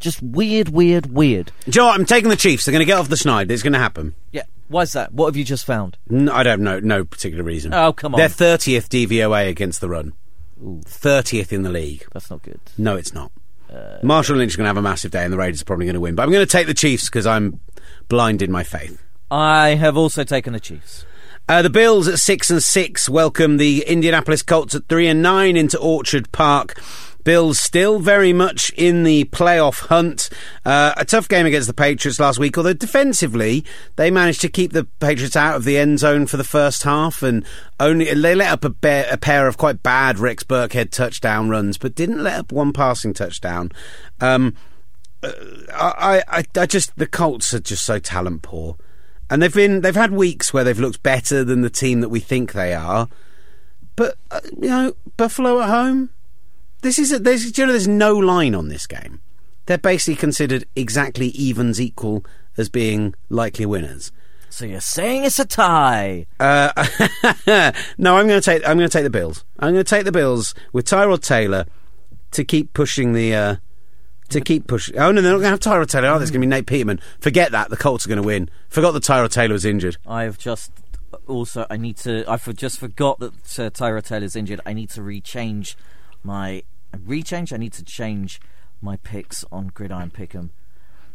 Just weird, weird, weird. Joe, I'm taking the Chiefs. They're going to get off the schneid. It's going to happen. Yeah, why's that? What have you just found? No, I don't know. No particular reason. Oh, come on. They're 30th DVOA against the run. 30th in the league. That's not good. No, it's not. Marshawn Lynch is going to have a massive day, and the Raiders are probably going to win. But I'm going to take the Chiefs because I'm blind in my faith. I have also taken the Chiefs. Uh, the Bills at six and six welcome the Indianapolis Colts at three and nine into Orchard Park. Bills still very much in the playoff hunt. Uh, a tough game against the Patriots last week, although defensively they managed to keep the Patriots out of the end zone for the first half, and only they let up a, a pair of quite bad Rex Burkhead touchdown runs, but didn't let up one passing touchdown. Um, I, I, I just the Colts are just so talent poor, and they've been they've had weeks where they've looked better than the team that we think they are. But uh, you know, Buffalo at home. This is a, there's you know there's no line on this game. They're basically considered exactly evens equal as being likely winners. So you're saying it's a tie? Uh, no, I'm going to take I'm going to take the Bills. I'm going to take the Bills with Tyrod Taylor to keep pushing the. Uh, to keep pushing. Oh no, they're not going to have Tyrod Taylor. Oh, there's going to be Nate Peterman. Forget that. The Colts are going to win. Forgot that Tyrod Taylor was injured. I've just also I need to. I have just forgot that uh, Tyrod Taylor's injured. I need to rechange my rechange. I need to change my picks on Gridiron Pick'em.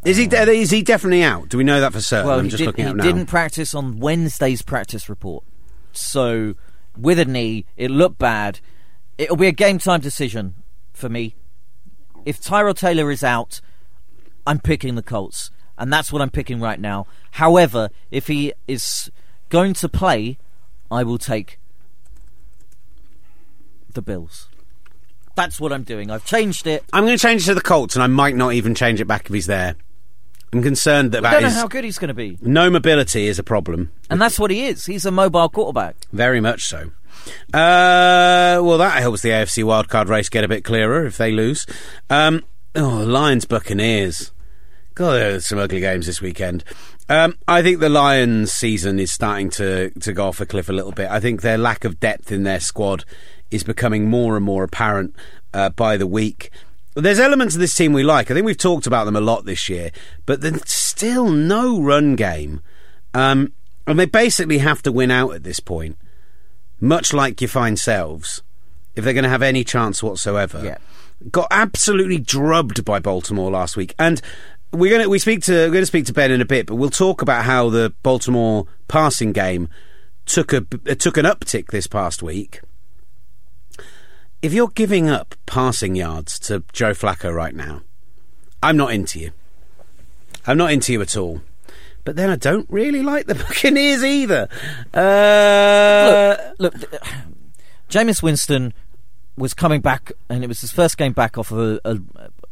Is he? Um, is he definitely out? Do we know that for certain? Well, I'm he, just did, looking at now. didn't practice on Wednesday's practice report. So, with a knee, it looked bad. It'll be a game time decision for me. If Tyrod Taylor is out, I'm picking the Colts. And that's what I'm picking right now. However, if he is going to play, I will take the Bills. That's what I'm doing. I've changed it. I'm going to change it to the Colts, and I might not even change it back if he's there. I'm concerned that I don't know how good he's going to be. no mobility is a problem. And that's what he is. He's a mobile quarterback. Very much so. Uh, well, that helps the AFC wildcard race get a bit clearer if they lose. Um, oh, Lions Buccaneers. God, there's some ugly games this weekend. Um, I think the Lions' season is starting to, to go off a cliff a little bit. I think their lack of depth in their squad is becoming more and more apparent uh, by the week. There's elements of this team we like. I think we've talked about them a lot this year, but there's still no run game. Um, and they basically have to win out at this point, much like you find selves, if they're going to have any chance whatsoever. Yeah. Got absolutely drubbed by Baltimore last week, and we're going to we speak to we're going to speak to Ben in a bit, but we'll talk about how the Baltimore passing game took a took an uptick this past week. If you're giving up passing yards to Joe Flacco right now, I'm not into you. I'm not into you at all. But then I don't really like the Buccaneers either. Uh, look, look, Jameis Winston was coming back, and it was his first game back off of a, a,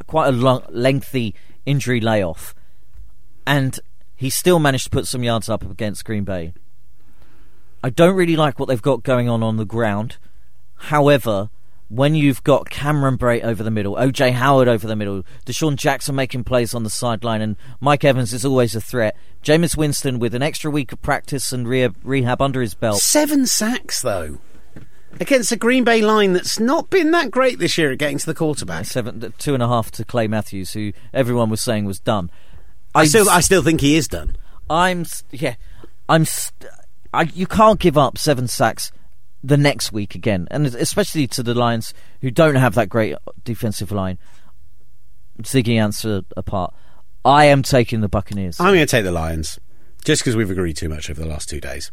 quite a long, lengthy injury layoff, and he still managed to put some yards up against Green Bay. I don't really like what they've got going on on the ground. However, when you've got Cameron Brate over the middle, OJ Howard over the middle, DeSean Jackson making plays on the sideline, and Mike Evans is always a threat. Jameis Winston with an extra week of practice and re- rehab under his belt. seven sacks though against a Green Bay line that's not been that great this year at getting to the quarterback. Seven, two and a half to Clay Matthews, who everyone was saying was done. I I'm still I still think he is done. I'm yeah, I'm. St- I, you can't give up seven sacks the next week again, and especially to the Lions who don't have that great defensive line. Ziggy Ansah apart. I am taking the Buccaneers. I'm going to take the Lions. Just because we've agreed too much over the last two days.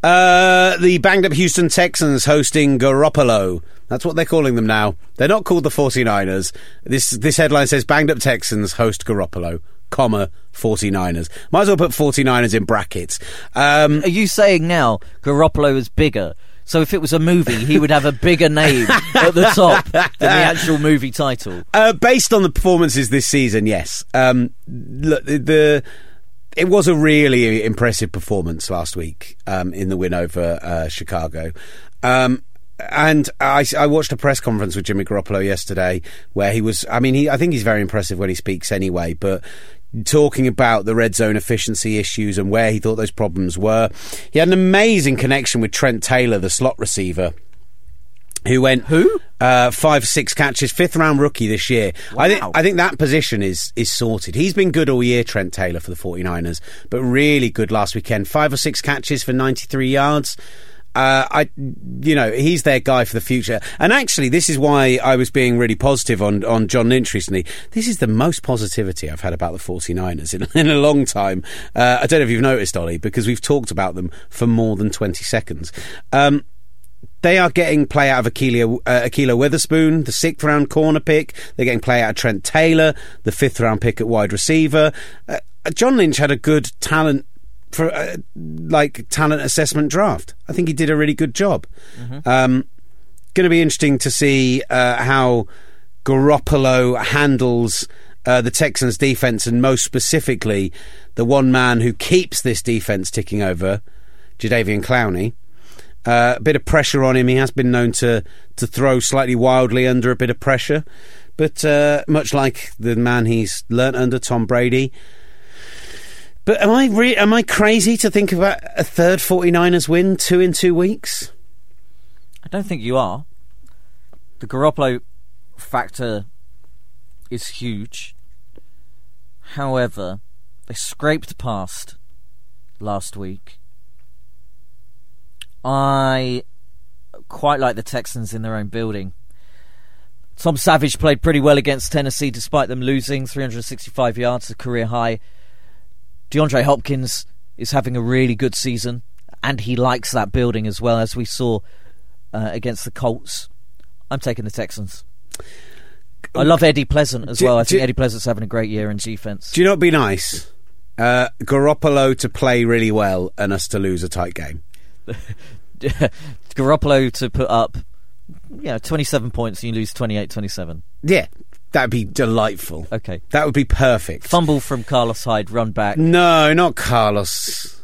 Uh, the banged up Houston Texans hosting Garoppolo. That's what they're calling them now. They're not called the 49ers. This, this headline says banged up Texans host Garoppolo, comma, 49ers. Might as well put 49ers in brackets. Um, Are you saying now Garoppolo is bigger? So if it was a movie, he would have a bigger name at the top than the actual movie title. Uh, based on the performances this season, yes. Um, look, the, the it was a really impressive performance last week um, in the win over uh, Chicago. Um, and I, I watched a press conference with Jimmy Garoppolo yesterday where he was. I mean, he, I think he's very impressive when he speaks anyway, but talking about the red zone efficiency issues and where he thought those problems were. He had an amazing connection with Trent Taylor, the slot receiver who went Who? uh, five six catches, fifth round rookie this year. I think I think that position is is sorted. He's been good all year, Trent Taylor for the 49ers, but really good last weekend. Five or six catches for 93 yards. Uh, I, you know, he's their guy for the future. And actually, this is why I was being really positive on, on John Lynch recently. This is the most positivity I've had about the 49ers in, in a long time. Uh, I don't know if you've noticed, Ollie, because we've talked about them for more than 20 seconds. Um, they are getting play out of Ahkello, uh, Witherspoon, the sixth round corner pick. They're getting play out of Trent Taylor, the fifth round pick at wide receiver. Uh, John Lynch had a good talent for uh, like talent assessment draft. I think he did a really good job. Um, going to be interesting to see uh, how Garoppolo handles uh, the Texans' defense, and most specifically, the one man who keeps this defense ticking over, Jadeveon Clowney. Uh, a bit of pressure on him. He has been known to to throw slightly wildly under a bit of pressure, but uh, much like the man he's learnt under, Tom Brady. But am I re- am I crazy to think about a third 49ers win two in two weeks? I don't think you are. The Garoppolo factor is huge. However, they scraped past last week. I quite like the Texans in their own building. Tom Savage played pretty well against Tennessee despite them losing 365 yards, a career high. DeAndre Hopkins is having a really good season, and he likes that building as well, as we saw uh, against the Colts. I'm taking the Texans. I love Eddie Pleasant as Do- well. I do- think Eddie Pleasant's having a great year in defense. Do you know what'd be nice? Uh, Garoppolo to play really well and us to lose a tight game. Garoppolo to put up Yeah, 27 points and you lose 28-27. Yeah, that'd be delightful. Okay. That would be perfect. Fumble from Carlos Hyde, run back. No, not Carlos.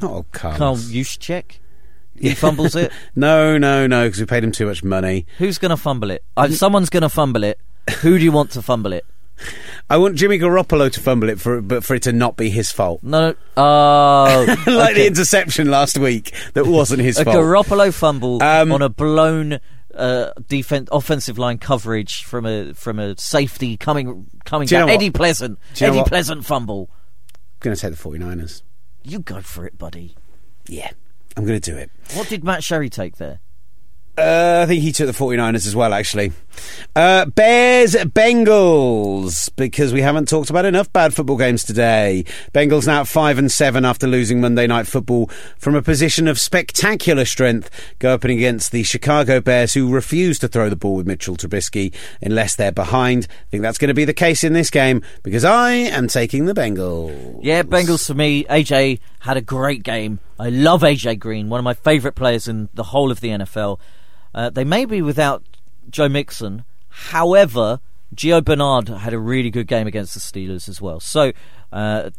Not old Carlos. Carl Juszczyk. He fumbles it. No, no, no, because we paid him too much money. Who's going to fumble it? Uh, someone's going to fumble it. Who do you want to fumble it? I want Jimmy Garoppolo to fumble it, for, but for it to not be his fault. No. Oh. like the interception last week that wasn't his a fault. Garoppolo fumble Um, on a blown uh, defense offensive line coverage from a from a safety coming coming Do you down. what? Eddie Pleasant. Do you know Eddie what? Pleasant fumble. going to take the 49ers. You go for it, buddy. Yeah, I'm going to do it. What did Matt Sherry take there? Uh, I think he took the 49ers as well, actually. Uh, Bears, Bengals, because we haven't talked about enough bad football games today. Bengals now at 5 and 7 after losing Monday Night Football from a position of spectacular strength, go up against the Chicago Bears, who refuse to throw the ball with Mitchell Trubisky unless they're behind. I think that's going to be the case in this game because I am taking the Bengals. Yeah, Bengals for me. AJ had a great game. I love AJ Green, one of my favourite players in the whole of the NFL. Uh, they may be without Joe Mixon. However, Gio Bernard had a really good game against the Steelers as well. So uh,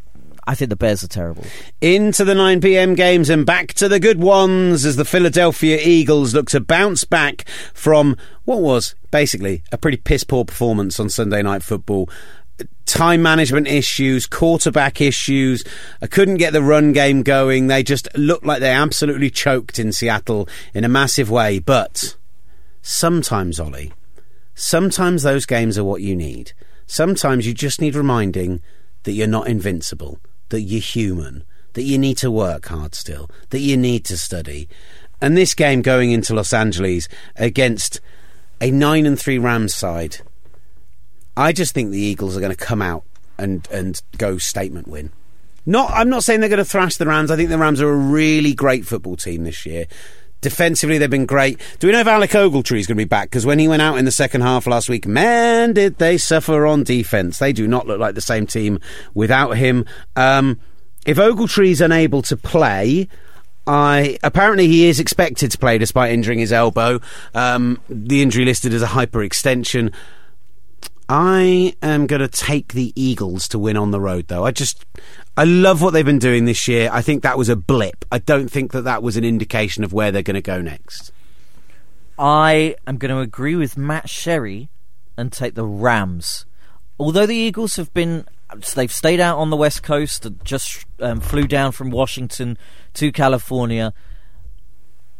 I think the Bears are terrible. Into the 9 pm games and back to the good ones as the Philadelphia Eagles look to bounce back from what was basically a pretty piss poor performance on Sunday Night Football. Time management issues, quarterback issues. I couldn't get the run game going. They just looked like they absolutely choked in Seattle in a massive way. But sometimes, Ollie, sometimes those games are what you need. Sometimes you just need reminding that you're not invincible, that you're human, that you need to work hard still, that you need to study. And this game going into Los Angeles against a 9 and 3 Rams side, I just think the Eagles are going to come out and, and go statement win. Not, I'm not saying they're going to thrash the Rams. I think the Rams are a really great football team this year. Defensively, they've been great. Do we know if Alec Ogletree is going to be back? Because when he went out in the second half last week, man, did they suffer on defence. They do not look like the same team without him. Um, if Ogletree's unable to play, I apparently he is expected to play despite injuring his elbow. Um, the injury listed as a hyperextension. I am going to take the Eagles to win on the road, though. I just, I love what they've been doing this year. I think that was a blip. I don't think that that was an indication of where they're going to go next. I am going to agree with Matt Sherry and take the Rams. Although the Eagles have been, they've stayed out on the West Coast, and just um, flew down from Washington to California.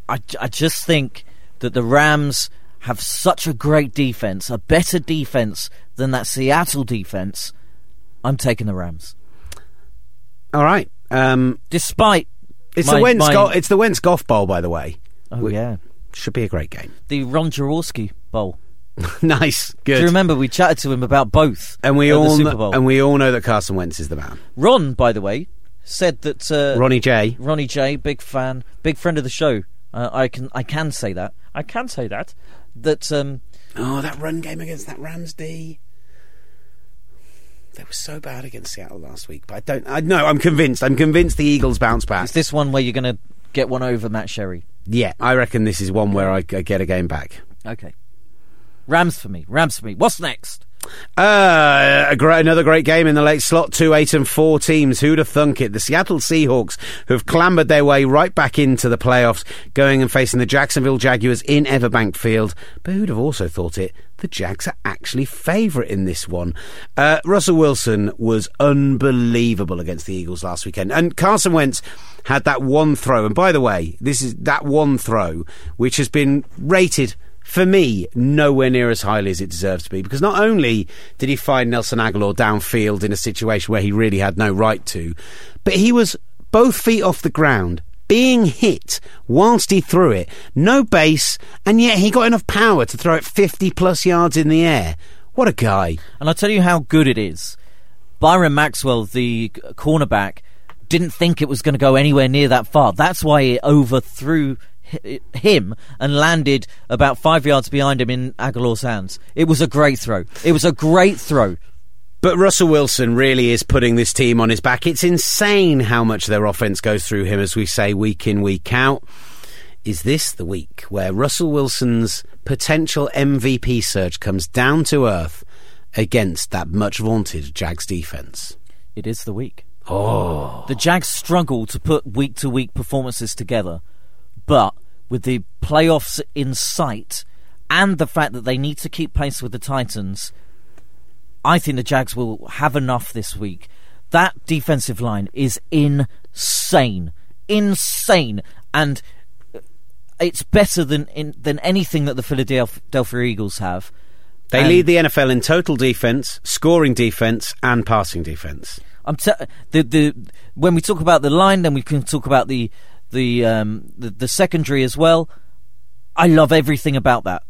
I, I just think that the Rams have such a great defense, a better defense than that Seattle defense. I'm taking the Rams, All right. Um, despite it's my- the Wentz. my- Go- it's the Wentz Goff Bowl, by the way. oh We- yeah, Should be a great game. the Ron Jaworski Bowl. nice, Do you remember we chatted to him about both? and we all Bowl. and we all know that Carson Wentz is the man. Ron, by the way, said that uh, Ronnie J. Ronnie J, big fan, big friend of the show. Uh, I can I can say that. I can say that. That um, Oh, that run game against that Rams D. They were so bad against Seattle last week, but I don't. I know. I'm convinced. I'm convinced the Eagles bounce back. is this one where you're going to get one over Matt Sherry? Yeah, I reckon this is one where I, I get a game back. Okay. Rams for me. Rams for me. What's next? Uh, great, another great game in the late slot. Two, eight, and four teams. Who'd have thunk it? The Seattle Seahawks, who've clambered their way right back into the playoffs, going and facing the Jacksonville Jaguars in Everbank Field. But who'd have also thought it? The Jags are actually favourite in this one. Uh, Russell Wilson was unbelievable against the Eagles last weekend, and Carson Wentz had that one throw. And by the way, this is that one throw which has been rated for me, nowhere near as highly as it deserves to be. Because not only did he find Nelson Agholor downfield in a situation where he really had no right to, but he was both feet off the ground, being hit whilst he threw it, no base, and yet he got enough power to throw it 50 plus yards in the air. What a guy. And I'll tell you how good it is. Byron Maxwell, the cornerback, didn't think it was going to go anywhere near that far. That's why it overthrew him and landed about five yards behind him in Agholor's hands. It was a great throw. It was a great throw. But Russell Wilson really is putting this team on his back. It's insane how much their offense goes through him, as we say, week in, week out. is this the week where Russell Wilson's potential MVP surge comes down to earth against that much vaunted Jags defense? It is the week. Oh. The Jags struggle to put week to week performances together, but with the playoffs in sight and the fact that they need to keep pace with the Titans, I think the Jags will have enough this week. That defensive line is insane. Insane. And it's better than in, than anything that the Philadelphia Eagles have. They And- lead the NFL in total defense, scoring defense, and passing defense. I'm te- the the when we talk about the line, then we can talk about the the um, the, the secondary as well. I love everything about that.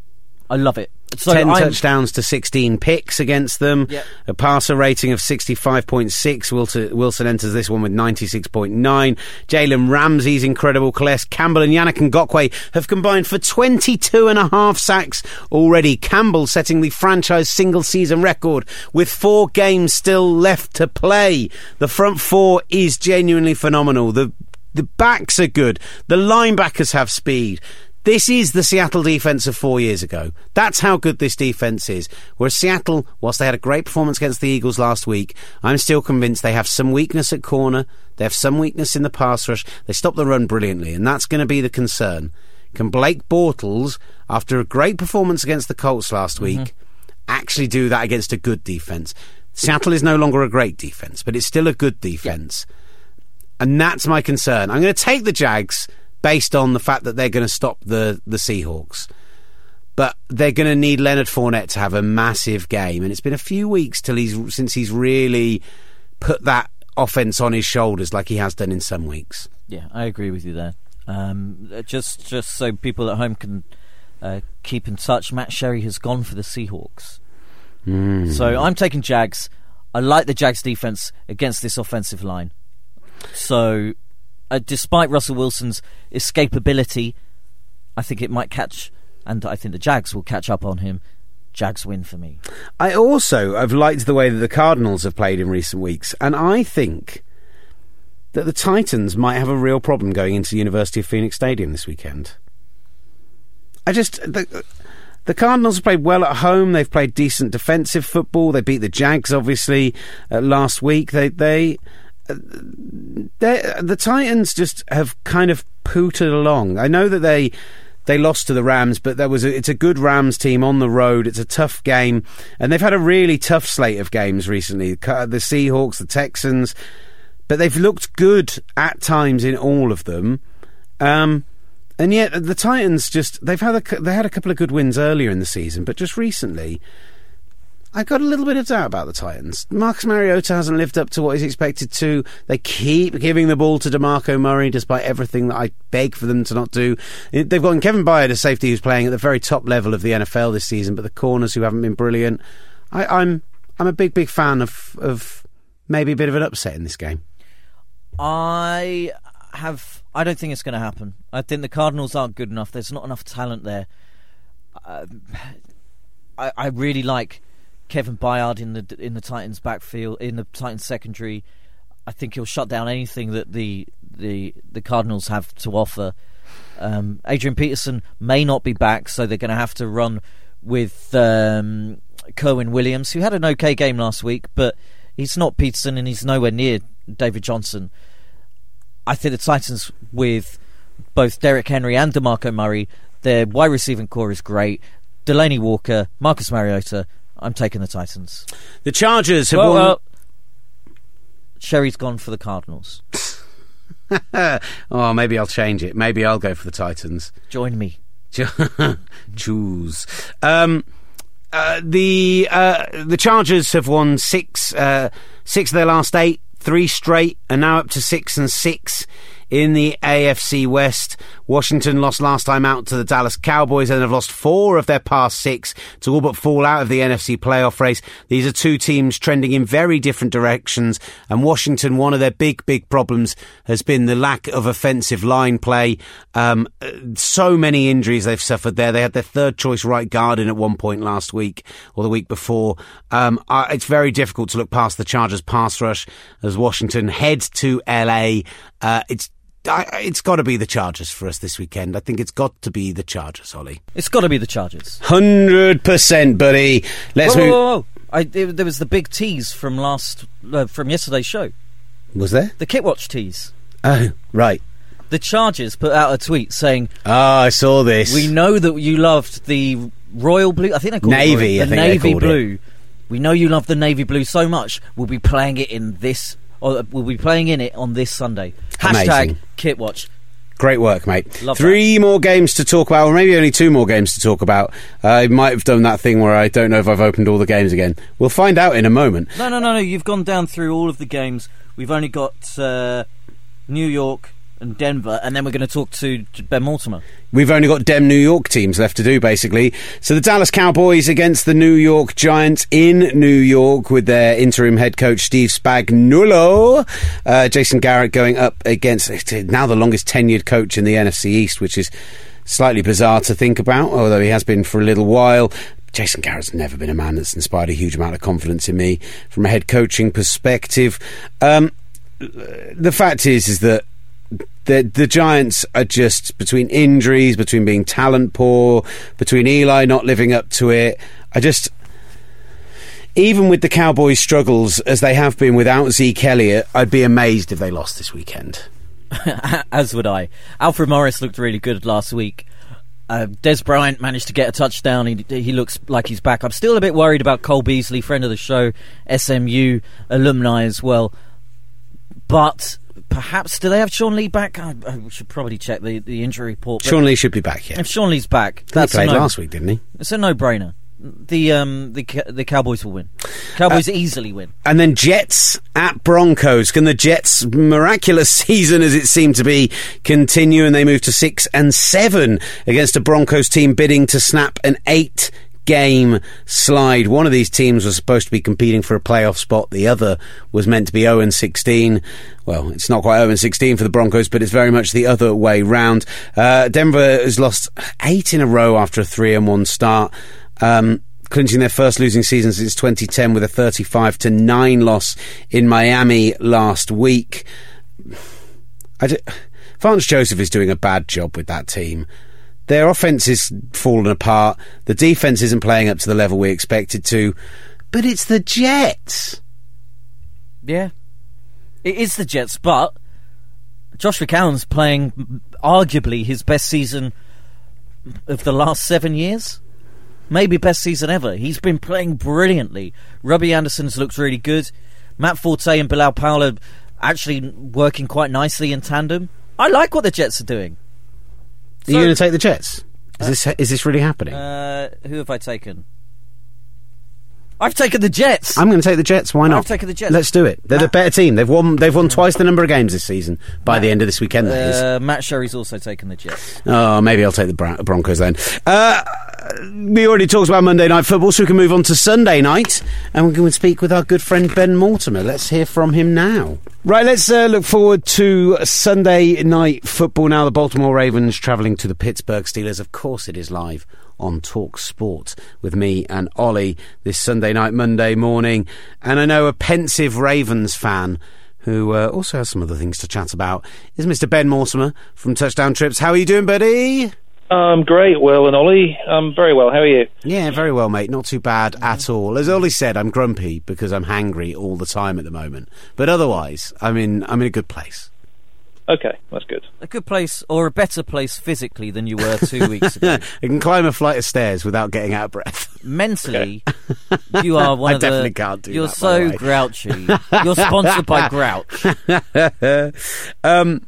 I love it. So 10 I'm, touchdowns to 16 picks against them. Yep. A passer rating of 65.6. Wilson, Wilson enters this one with 96.9. Jalen Ramsey's incredible. Calais Campbell and Yannick Ngakoue have combined for 22 and a half sacks already. Campbell setting the franchise single season record with four games still left to play. The front four is genuinely phenomenal. The the backs are good. The linebackers have speed. This is the Seattle defense of four years ago. That's how good this defense is. Whereas Seattle, whilst they had a great performance against the Eagles last week, I'm still convinced they have some weakness at corner. They have some weakness in the pass rush. They stop the run brilliantly, and that's going to be the concern. Can Blake Bortles, after a great performance against the Colts last mm-hmm. week, actually do that against a good defense? Seattle is no longer a great defense, but it's still a good defense. And that's my concern. I'm going to take the Jags based on the fact that they're going to stop the, the Seahawks. But they're going to need Leonard Fournette to have a massive game. And it's been a few weeks till he's, since he's really put that offense on his shoulders like he has done in some weeks. yeah, I agree with you there. Um, just just so people at home can uh, keep in touch, Matt Sherry has gone for the Seahawks. So I'm taking Jags. I like the Jags defense against this offensive line. So, uh, despite Russell Wilson's escapability, I think it might catch, and I think the Jags will catch up on him. Jags win for me. I also have liked the way that the Cardinals have played in recent weeks, and I think that the Titans might have a real problem going into the University of Phoenix Stadium this weekend. I just the, the Cardinals have played well at home. They've played decent defensive football. They beat the Jags obviously uh, last week. They they they- the Titans just have kind of pootered along. I know that they they lost to the Rams, but there was a, it's a good Rams team on the road. It's a tough game, and they've had a really tough slate of games recently. The Seahawks, the Texans, but they've looked good at times in all of them. Um, and yet the Titans just they've had a, they had a couple of good wins earlier in the season, but just recently. I got a little bit of doubt about the Titans. Marcus Mariota hasn't lived up to what he's expected to. They keep giving the ball to DeMarco Murray despite everything that I beg for them to not do. They've got Kevin Byard, a safety who's playing at the very top level of the NFL this season, but the corners who haven't been brilliant. I, I'm I'm a big big fan of of maybe a bit of an upset in this game. I have. I don't think it's going to happen. I think the Cardinals aren't good enough. There's not enough talent there. Um, I, I really like Kevin Byard in the in the Titans backfield in the Titans secondary. I think he'll shut down anything that the the the Cardinals have to offer. Um, Adrian Peterson may not be back, so they're going to have to run with um, Kerwynn Williams, who had an okay game last week, but he's not Peterson and he's nowhere near David Johnson. I think the Titans, with both Derrick Henry and DeMarco Murray, their wide receiving corps is great. Delanie Walker, Marcus Mariota. I'm taking the Titans. The Chargers have Well, won. well, Sherry's gone for the Cardinals. oh, maybe I'll change it. Maybe I'll go for the Titans. Join me. Choose. Um, uh, the uh, the Chargers have won six uh, six of their last eight, three straight, and now up to six and six in the AFC West. Washington lost last time out to the Dallas Cowboys and have lost four of their past six to all but fall out of the NFC playoff race. These are two teams trending in very different directions, and Washington, one of their big, big problems has been the lack of offensive line play. Um, so many injuries they've suffered there. They had their third choice right guard in at one point last week or the week before. Um, it's very difficult to look past the Chargers pass rush as Washington head to LA. Uh, it's I, it's got to be the Chargers for us this weekend. I think it's got to be the Chargers, Ollie. It's got to be the Chargers. Hundred percent, buddy. Let's whoa, move. whoa, whoa. I, there, there was the big tease from last uh, from yesterday's show. Was there? The Kitwatch tease. Oh, right. The Chargers put out a tweet saying, Ah, I saw this. "We know that you loved the royal blue. I think they called Navy, it the navy called it. blue. We know you love the navy blue so much. We'll be playing it in this, or we'll be playing in it on this Sunday. Hashtag Amazing. Kitwatch. Great work, mate. Love Three more games to talk about, or maybe only two more games to talk about. I might have done that thing where I don't know if I've opened all the games again. We'll find out in a moment. No, no, no, no. You've gone down through all of the games. We've only got uh, New York and Denver, and then we're going to talk to Ben Mortimer. We've only got Dem New York teams left to do, basically. So the Dallas Cowboys against the New York Giants in New York with their interim head coach Steve Spagnuolo. Uh, Jason Garrett going up against now the longest tenured coach in the NFC East, which is slightly bizarre to think about, although he has been for a little while. Jason Garrett's never been a man that's inspired a huge amount of confidence in me from a head coaching perspective. Um, the fact is, is that the the Giants are just between injuries, between being talent poor, between Eli not living up to it. I just even with the Cowboys' struggles as they have been without Zeke Elliott, I'd be amazed if they lost this weekend. As would I. Alfred Morris looked really good last week. Uh, Dez Bryant managed to get a touchdown. He, he looks like he's back. I'm still a bit worried about Cole Beasley, friend of the show, SMU alumni as well. But perhaps do they have Sean Lee back? I, I should probably check the, the injury report. Sean Lee should be back Yeah, if Sean Lee's back, He played no, last week, didn't he? It's a no-brainer. The um the the Cowboys will win. Cowboys easily win. And then Jets at Broncos. Can the Jets' miraculous season, as it seemed to be, continue? And they move to six and seven against a Broncos team bidding to snap an eight game slide. One of these teams was supposed to be competing for a playoff spot. The other was meant to be 0 16. Well, it's not quite 0 16 for the Broncos, but it's very much the other way round. Uh, Denver has lost eight in a row after a 3 and 1 start. Um, clinching their first losing season since 2010 with a 35 to 9 loss in Miami last week. I d- Vance Joseph is doing a bad job with that team. Their offense is falling apart. The defense isn't playing up to the level we expected to. But it's the Jets. Yeah, it is the Jets, but Josh McCown's playing arguably his best season of the last seven years. Maybe best season ever. He's been playing brilliantly. Robbie Anderson's looked really good. Matt Forte and Bilal Powell are actually working quite nicely in tandem. I like what the Jets are doing. Are you going to take the Jets? Is this is this really happening? Uh, who have I taken? I've taken the Jets. I'm going to take the Jets. Why not? I've taken the Jets. Let's do it. They're the better team. They've won. They've won twice the number of games this season. By the end of this weekend, that is. uh, Matt Sherry's also taken the Jets. Oh, maybe I'll take the Bron- Broncos then. Uh, we already talked about Monday night football, so we can move on to Sunday night, and we're going to speak with our good friend Ben Mortimer. Let's hear from him now. Right, let's uh, look forward to Sunday night football now. The Baltimore Ravens travelling to the Pittsburgh Steelers. Of course, it is live on Talk Sport with me and Olly this Sunday night, Monday morning. And I know a pensive Ravens fan who uh, also has some other things to chat about is Mr. Ben Mortimer from Touchdown Trips. How are you doing, buddy? Um, great, Will and Olly. Um, very well. How are you? Yeah, very well, mate. Not too bad at all. As Olly said, I'm grumpy because I'm hangry all the time at the moment. But otherwise, I'm in I'm in a good place. Okay, that's good. A good place or a better place physically than you were two weeks ago. I can climb a flight of stairs without getting out of breath. Mentally, you are one I of the. definitely can't do You're that, so grouchy. You're sponsored by Grouch. um,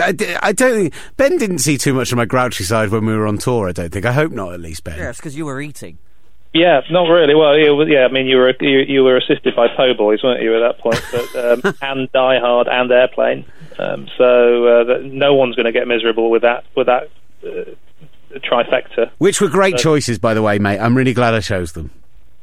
I, don't think Ben didn't see too much of my grouchy side when we were on tour. I don't think. I hope not, at least Ben. Yeah, it's because you were eating. Yeah, not really. Well, yeah. I mean, you were you, you were assisted by Po Boys, weren't you, at that point? But um, and Die Hard and Airplane. Um, so uh, that no one's going to get miserable with that with that uh, trifecta. Which were great choices, by the way, mate. I'm really glad I chose them.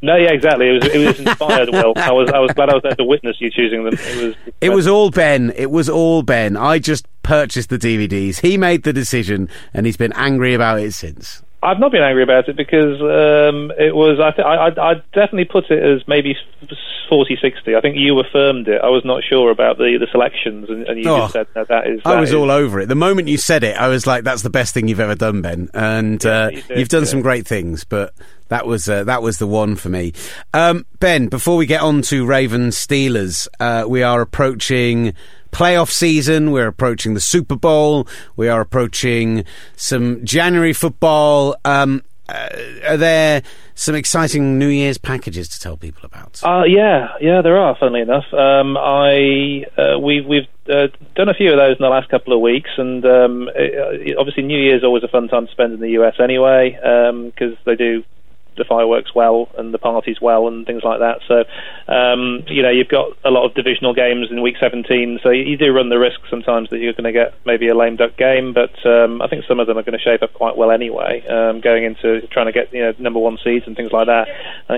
No, yeah, exactly. It was it was inspired. well, I was I was glad I was there to witness you choosing them. It was It was all Ben. It was all Ben. I just purchased the DVDs. He made the decision, and he's been angry about it since. I've not been angry about it because um, it was. I, th- I, I, definitely put it as maybe f- 40-60. I think you affirmed it. I was not sure about the, the selections, and, and you Oh. just said no, that is. I was is- all over it. The moment you said it, I was like, "That's the best thing you've ever done, Ben." And uh, you you've done yeah. some great things, but that was uh, that was the one for me. Um, ben, before we get on to Ravens Steelers, uh, we are approaching playoff season. We're approaching the Super Bowl. We are approaching some January football. Um, uh, are there some exciting New Year's packages to tell people about? Uh, yeah, yeah, there are. Funnily enough, um, I uh, we've we've uh, done a few of those in the last couple of weeks, and um, it, obviously New Year's always a fun time to spend in the US anyway, because they do the fireworks well and the parties well and things like that. So, um, you know, you've got a lot of divisional games in week 17, so you, do run the risk sometimes that you're going to get maybe a lame duck game, but um, I think some of them are going to shape up quite well anyway, um, going into trying to get, you know, number one seeds and things like that.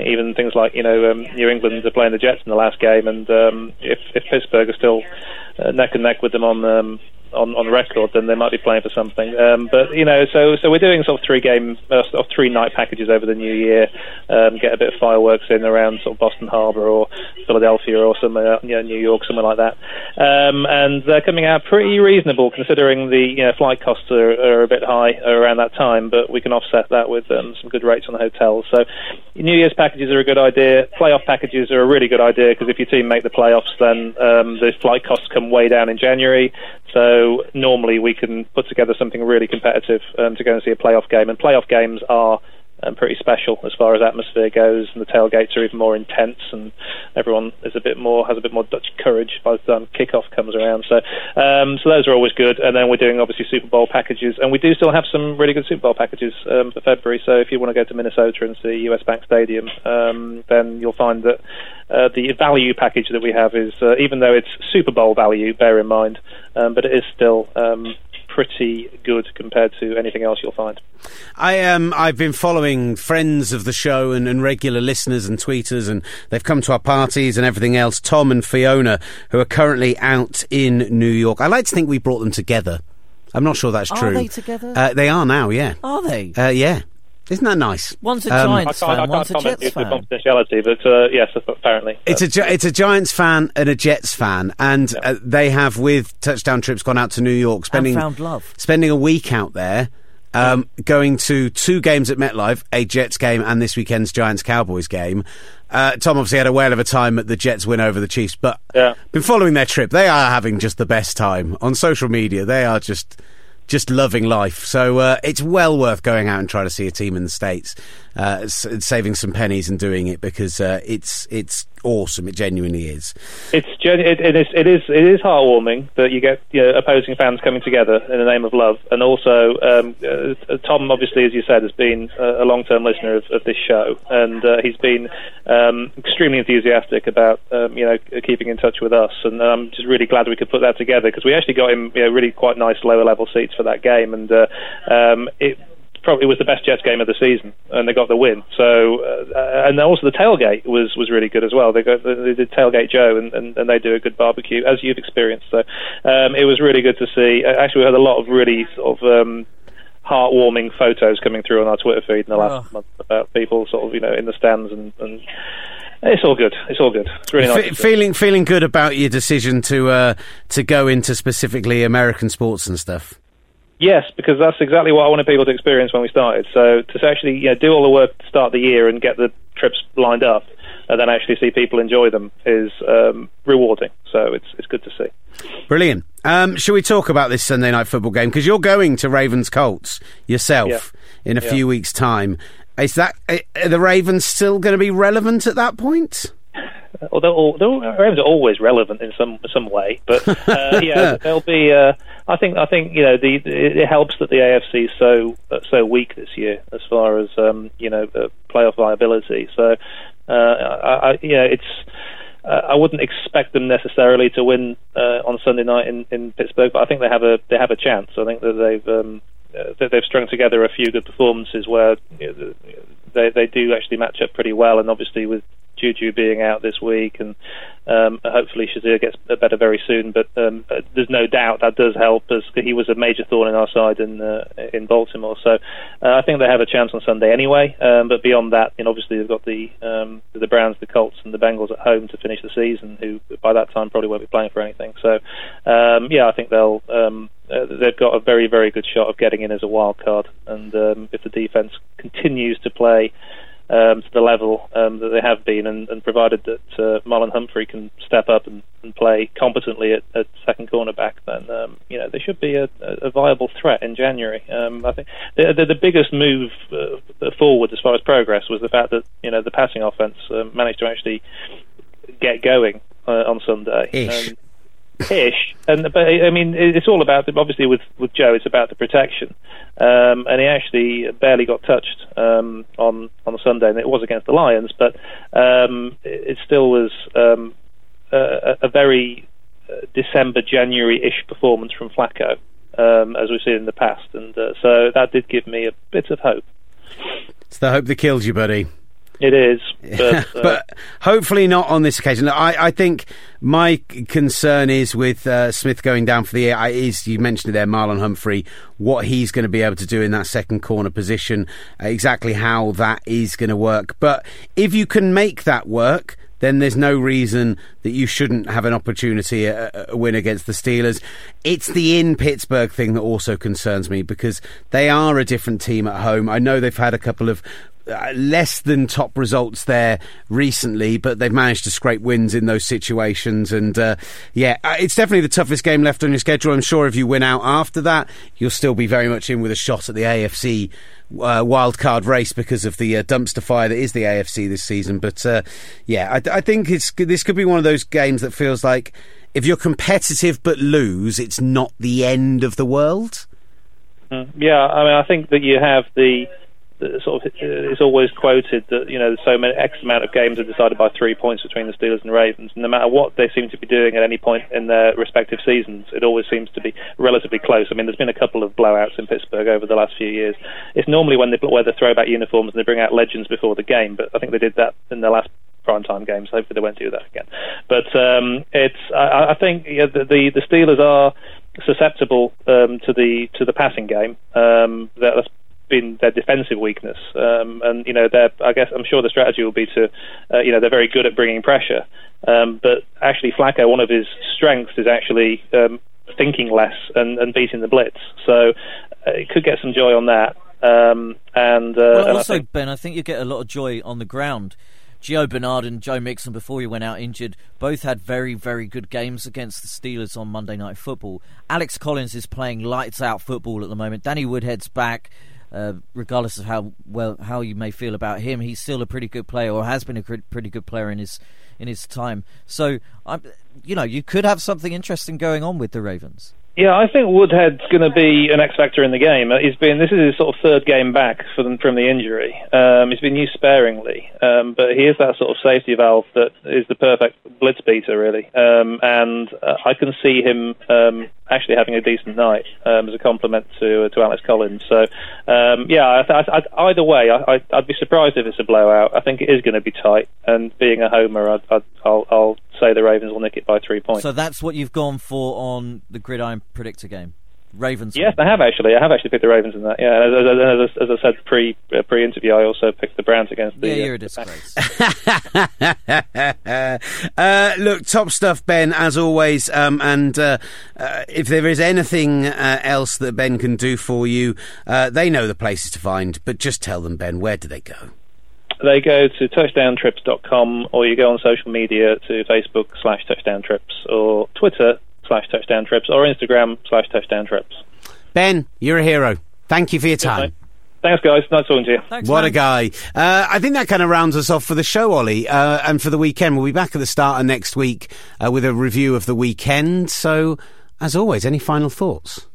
Even things like, you know, um, New England are playing the Jets in the last game, and um, if, if Pittsburgh are still uh, neck and neck with them on um, on on record, then they might be playing for something. Um, but you know, so so we're doing sort of three game uh, sort of three night packages over the new year. Um, get a bit of fireworks in around sort of Boston Harbour or Philadelphia or somewhere, you know, New York, somewhere like that. Um, and they're coming out pretty reasonable considering the you know, flight costs are, are a bit high around that time. But we can offset that with um, some good rates on the hotels. So New Year's packages are a good idea. Playoff packages are a really good idea because if your team make the playoffs, then um, the flight costs come way down in January. So normally we can put together something really competitive um, to go and see a playoff game. And playoff games are um, pretty special as far as atmosphere goes, and the tailgates are even more intense, and everyone is a bit more has a bit more Dutch courage by the time kickoff comes around. So, um, so those are always good. And then we're doing obviously Super Bowl packages, and we do still have some really good Super Bowl packages um, for February. So if you want to go to Minnesota and see US Bank Stadium, um, then you'll find that uh, the value package that we have is, uh, even though it's Super Bowl value, bear in mind, um, but it is still. Pretty good compared to anything else you'll find. I um I've been following friends of the show and, and regular listeners and tweeters, and they've come to our parties and everything else. Tom and Fiona, who are currently out in New York. I like to think we brought them together. I'm not sure that's true. Are true. they together? Uh, they are now. Yeah. Are they? Uh, yeah. Isn't that nice? One's a Um, I Giants can't, I fan, can't one's a comment Jets due to fan. confidentiality, but uh, yes, apparently. It's a it's a Giants fan and a Jets fan, and uh, they have with touchdown trips gone out to New York, spending found love. spending a week out there, um, going to two games at MetLife, a Jets game and this weekend's Giants Cowboys game. Uh, Tom obviously had a whale of a time at the Jets win over the Chiefs, but Yeah. been following their trip. They are having just the best time on social media. They are just just loving life. So uh, it's well worth going out and trying to see a team in the states, uh, saving some pennies and doing it because uh, it's it's awesome. It genuinely is. It's it, it is it is it is heartwarming that you get you know, opposing fans coming together in the name of love, and also um, uh, Tom, obviously, as you said, has been a, a long-term listener of, of this show, and uh, he's been um, extremely enthusiastic about um, you know keeping in touch with us, and I'm just really glad we could put that together because we actually got him you know, really quite nice lower-level seats for that game, and uh, um, it probably was the best Jets game of the season, and they got the win. So, uh, and also the tailgate was, was really good as well. They got they did tailgate Joe, and, and, and they do a good barbecue as you've experienced. So, um, it was really good to see. Uh, Actually, we had a lot of really sort of. Um, Heartwarming photos coming through on our Twitter feed in the last Oh. month about people sort of you know in the stands and, and it's all good. It's all good. It's really nice. Fe- to see. feeling feeling good about your decision to uh, to go into specifically American sports and stuff. Yes, because that's exactly what I wanted people to experience when we started. So to actually you know, do all the work to start the year and get the trips lined up, and then actually see people enjoy them is um, rewarding. So it's it's good to see. Brilliant. Um, shall we talk about this Sunday night football game? Because you're going to Ravens Colts yourself in a Yeah. few weeks' time. Is that are the Ravens still going to be relevant at that point? Although all, the Ravens are always relevant in some some way, but uh, yeah, they'll be. Uh, I think I think you know the, it it helps that the AFC is so uh, so weak this year as far as um, you know uh, playoff viability. So uh, I, I, you know it's. Uh, I wouldn't expect them necessarily to win uh, on Sunday night in, in Pittsburgh, but I think they have a they have a chance. I think that they've um, uh, that they've strung together a few good performances where you know, they they do actually match up pretty well, and obviously with Juju being out this week, and um, hopefully Shazier gets better very soon. But um, uh, there's no doubt that does help, as he was a major thorn in our side in uh, in Baltimore. So uh, I think they have a chance on Sunday anyway. Um, but beyond that, you know, obviously they've got the um, the Browns, the Colts, and the Bengals at home to finish the season, who by that time probably won't be playing for anything. So um, yeah, I think they'll. Um, uh, they've got a very, very good shot of getting in as a wild card, and um, if the defense continues to play um, to the level um, that they have been, and, and provided that uh, Marlon Humphrey can step up and, and play competently at, at second cornerback, then um, you know they should be a, a viable threat in January. Um, I think the, the, the biggest move uh, forward as far as progress was the fact that you know the passing offense uh, managed to actually get going uh, on Sunday. Ish. And but I mean, it's all about the, obviously with with Joe, it's about the protection. Um, and he actually barely got touched um, on on Sunday, and it was against the Lions, but um, it, it, still was um, a, a, very uh, December January ish performance from Flacco, um, as we've seen in the past, and uh, so that did give me a bit of hope. It's the hope that killed you, buddy. It is, but, uh, but hopefully not on this occasion. I, I think my concern is with uh, Smith going down for the year. Is you mentioned it there, Marlon Humphrey, what he's going to be able to do in that second corner position, uh, exactly how that is going to work. But if you can make that work, then there's no reason that you shouldn't have an opportunity at a win against the Steelers. It's the in Pittsburgh thing that also concerns me because they are a different team at home. I know they've had a couple of uh, less than top results there recently, but they've managed to scrape wins in those situations. And uh, yeah, uh, it's definitely the toughest game left on your schedule. I'm sure if you win out after that, you'll still be very much in with a shot at the AFC uh, wild card race because of the uh, dumpster fire that is the AFC this season. But uh, yeah, I, I think this could be one of those games that feels like if you're competitive but lose, it's not the end of the world. Mm, yeah, I mean, I think that you have the sort of it's always quoted that you know so many X amount of games are decided by three points between the Steelers and Ravens. No matter what they seem to be doing at any point in their respective seasons, it always seems to be relatively close. I mean, there's been a couple of blowouts in Pittsburgh over the last few years. It's normally when they wear the throwback uniforms and they bring out legends before the game, but I think they did that in the last prime time games. Hopefully, they won't do that again. But um, it's I, I think yeah, the, the the Steelers are susceptible um, to the to the passing game. Um, that's been their defensive weakness. Um, and you know, I guess I'm sure the strategy will be to, uh, you know, they're very good at bringing pressure. Um, but actually, Flacco, one of his strengths is actually um, thinking less and, and beating the blitz. So uh, it could get some joy on that. Um, and, uh, well, and also, I think, Ben, I think you get a lot of joy on the ground. Gio Bernard and Joe Mixon, before he went out injured, both had very, very good games against the Steelers on Monday Night Football. Alex Collins is playing lights out football at the moment. Danny Woodhead's back. Uh, regardless of how well how you may feel about him, he's still a pretty good player, or has been a pretty good player in his in his time. So, I'm, you know, you could have something interesting going on with the Ravens. Yeah, I think Woodhead's going to be an X factor in the game. Uh, he's been this is his sort of third game back from from the injury. Um, he's been used sparingly, um, but he is that sort of safety valve that is the perfect blitz beater, really. Um, and uh, I can see him um, actually having a decent night um, as a compliment to uh, to Alex Collins. So, um, yeah, I, I, I, either way, I, would be surprised if it's a blowout. I think it is going to be tight, and being a homer, I'd, I'll, I'll say the Ravens will nick it by three points. So that's what you've gone for on the gridiron predictor game. Ravens. Yes, I have actually. I have actually picked the Ravens in that. Yeah, as, as, as I said pre uh, pre interview, I also picked the Browns against the. Yeah, you're uh, a disgrace. uh, look, top stuff, Ben, as always. Um, and uh, uh if there is anything uh, else that Ben can do for you, they know the places to find. But just tell them, Ben, where do they go? They go to touchdowntrips.com, or you go on social media to Facebook slash touchdowntrips, or Twitter slash touchdown trips or Instagram slash touchdown trips. Ben, you're a hero. Thank you for your time. Thanks, guys. Nice talking to you. Thanks, what man. a guy. Uh, I think that kind of rounds us off for the show, Olly, uh, and for the weekend. We'll be back at the start of next week uh, with a review of the weekend. So, as always, any final thoughts?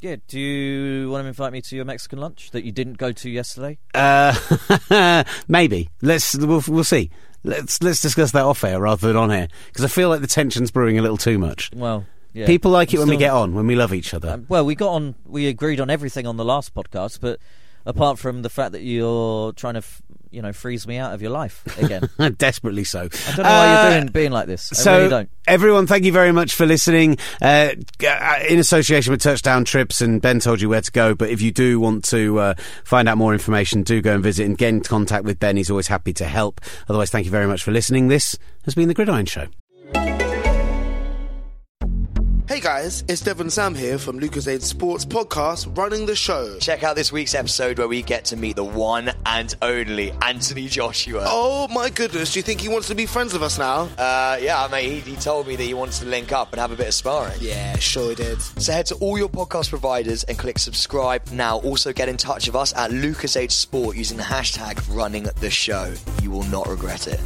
Yeah, do you want to invite me to your Mexican lunch that you didn't go to yesterday? Uh, maybe. Let's we'll, we'll see. Let's let's discuss that off air rather than on air because I feel like the tension's brewing a little too much. Well, yeah. People like it when we get on, when we love each other. Um, well, we got on, we agreed on everything on the last podcast, but apart from the fact that you're trying to f- you know, frees me out of your life again. Desperately so. I don't know why Uh, you're doing being like this. I so, really don't. everyone, thank you very much for listening. Uh, uh, in association with Touchdown Trips, and Ben told you where to go. But if you do want to uh, find out more information, do go and visit and get in contact with Ben. He's always happy to help. Otherwise, thank you very much for listening. This has been the Gridiron Show. Hey guys, it's Devon Sam here from Lucozade Sports Podcast, running the show. Check out this week's episode where we get to meet the one and only Anthony Joshua. Oh my goodness, do you think he wants to be friends with us now? Uh, yeah, mate, he, he told me that he wants to link up and have a bit of sparring. Yeah, sure he did. So head to all your podcast providers and click subscribe now. Also get in touch with us at Lucas Sport using the hashtag running the show. You will not regret it.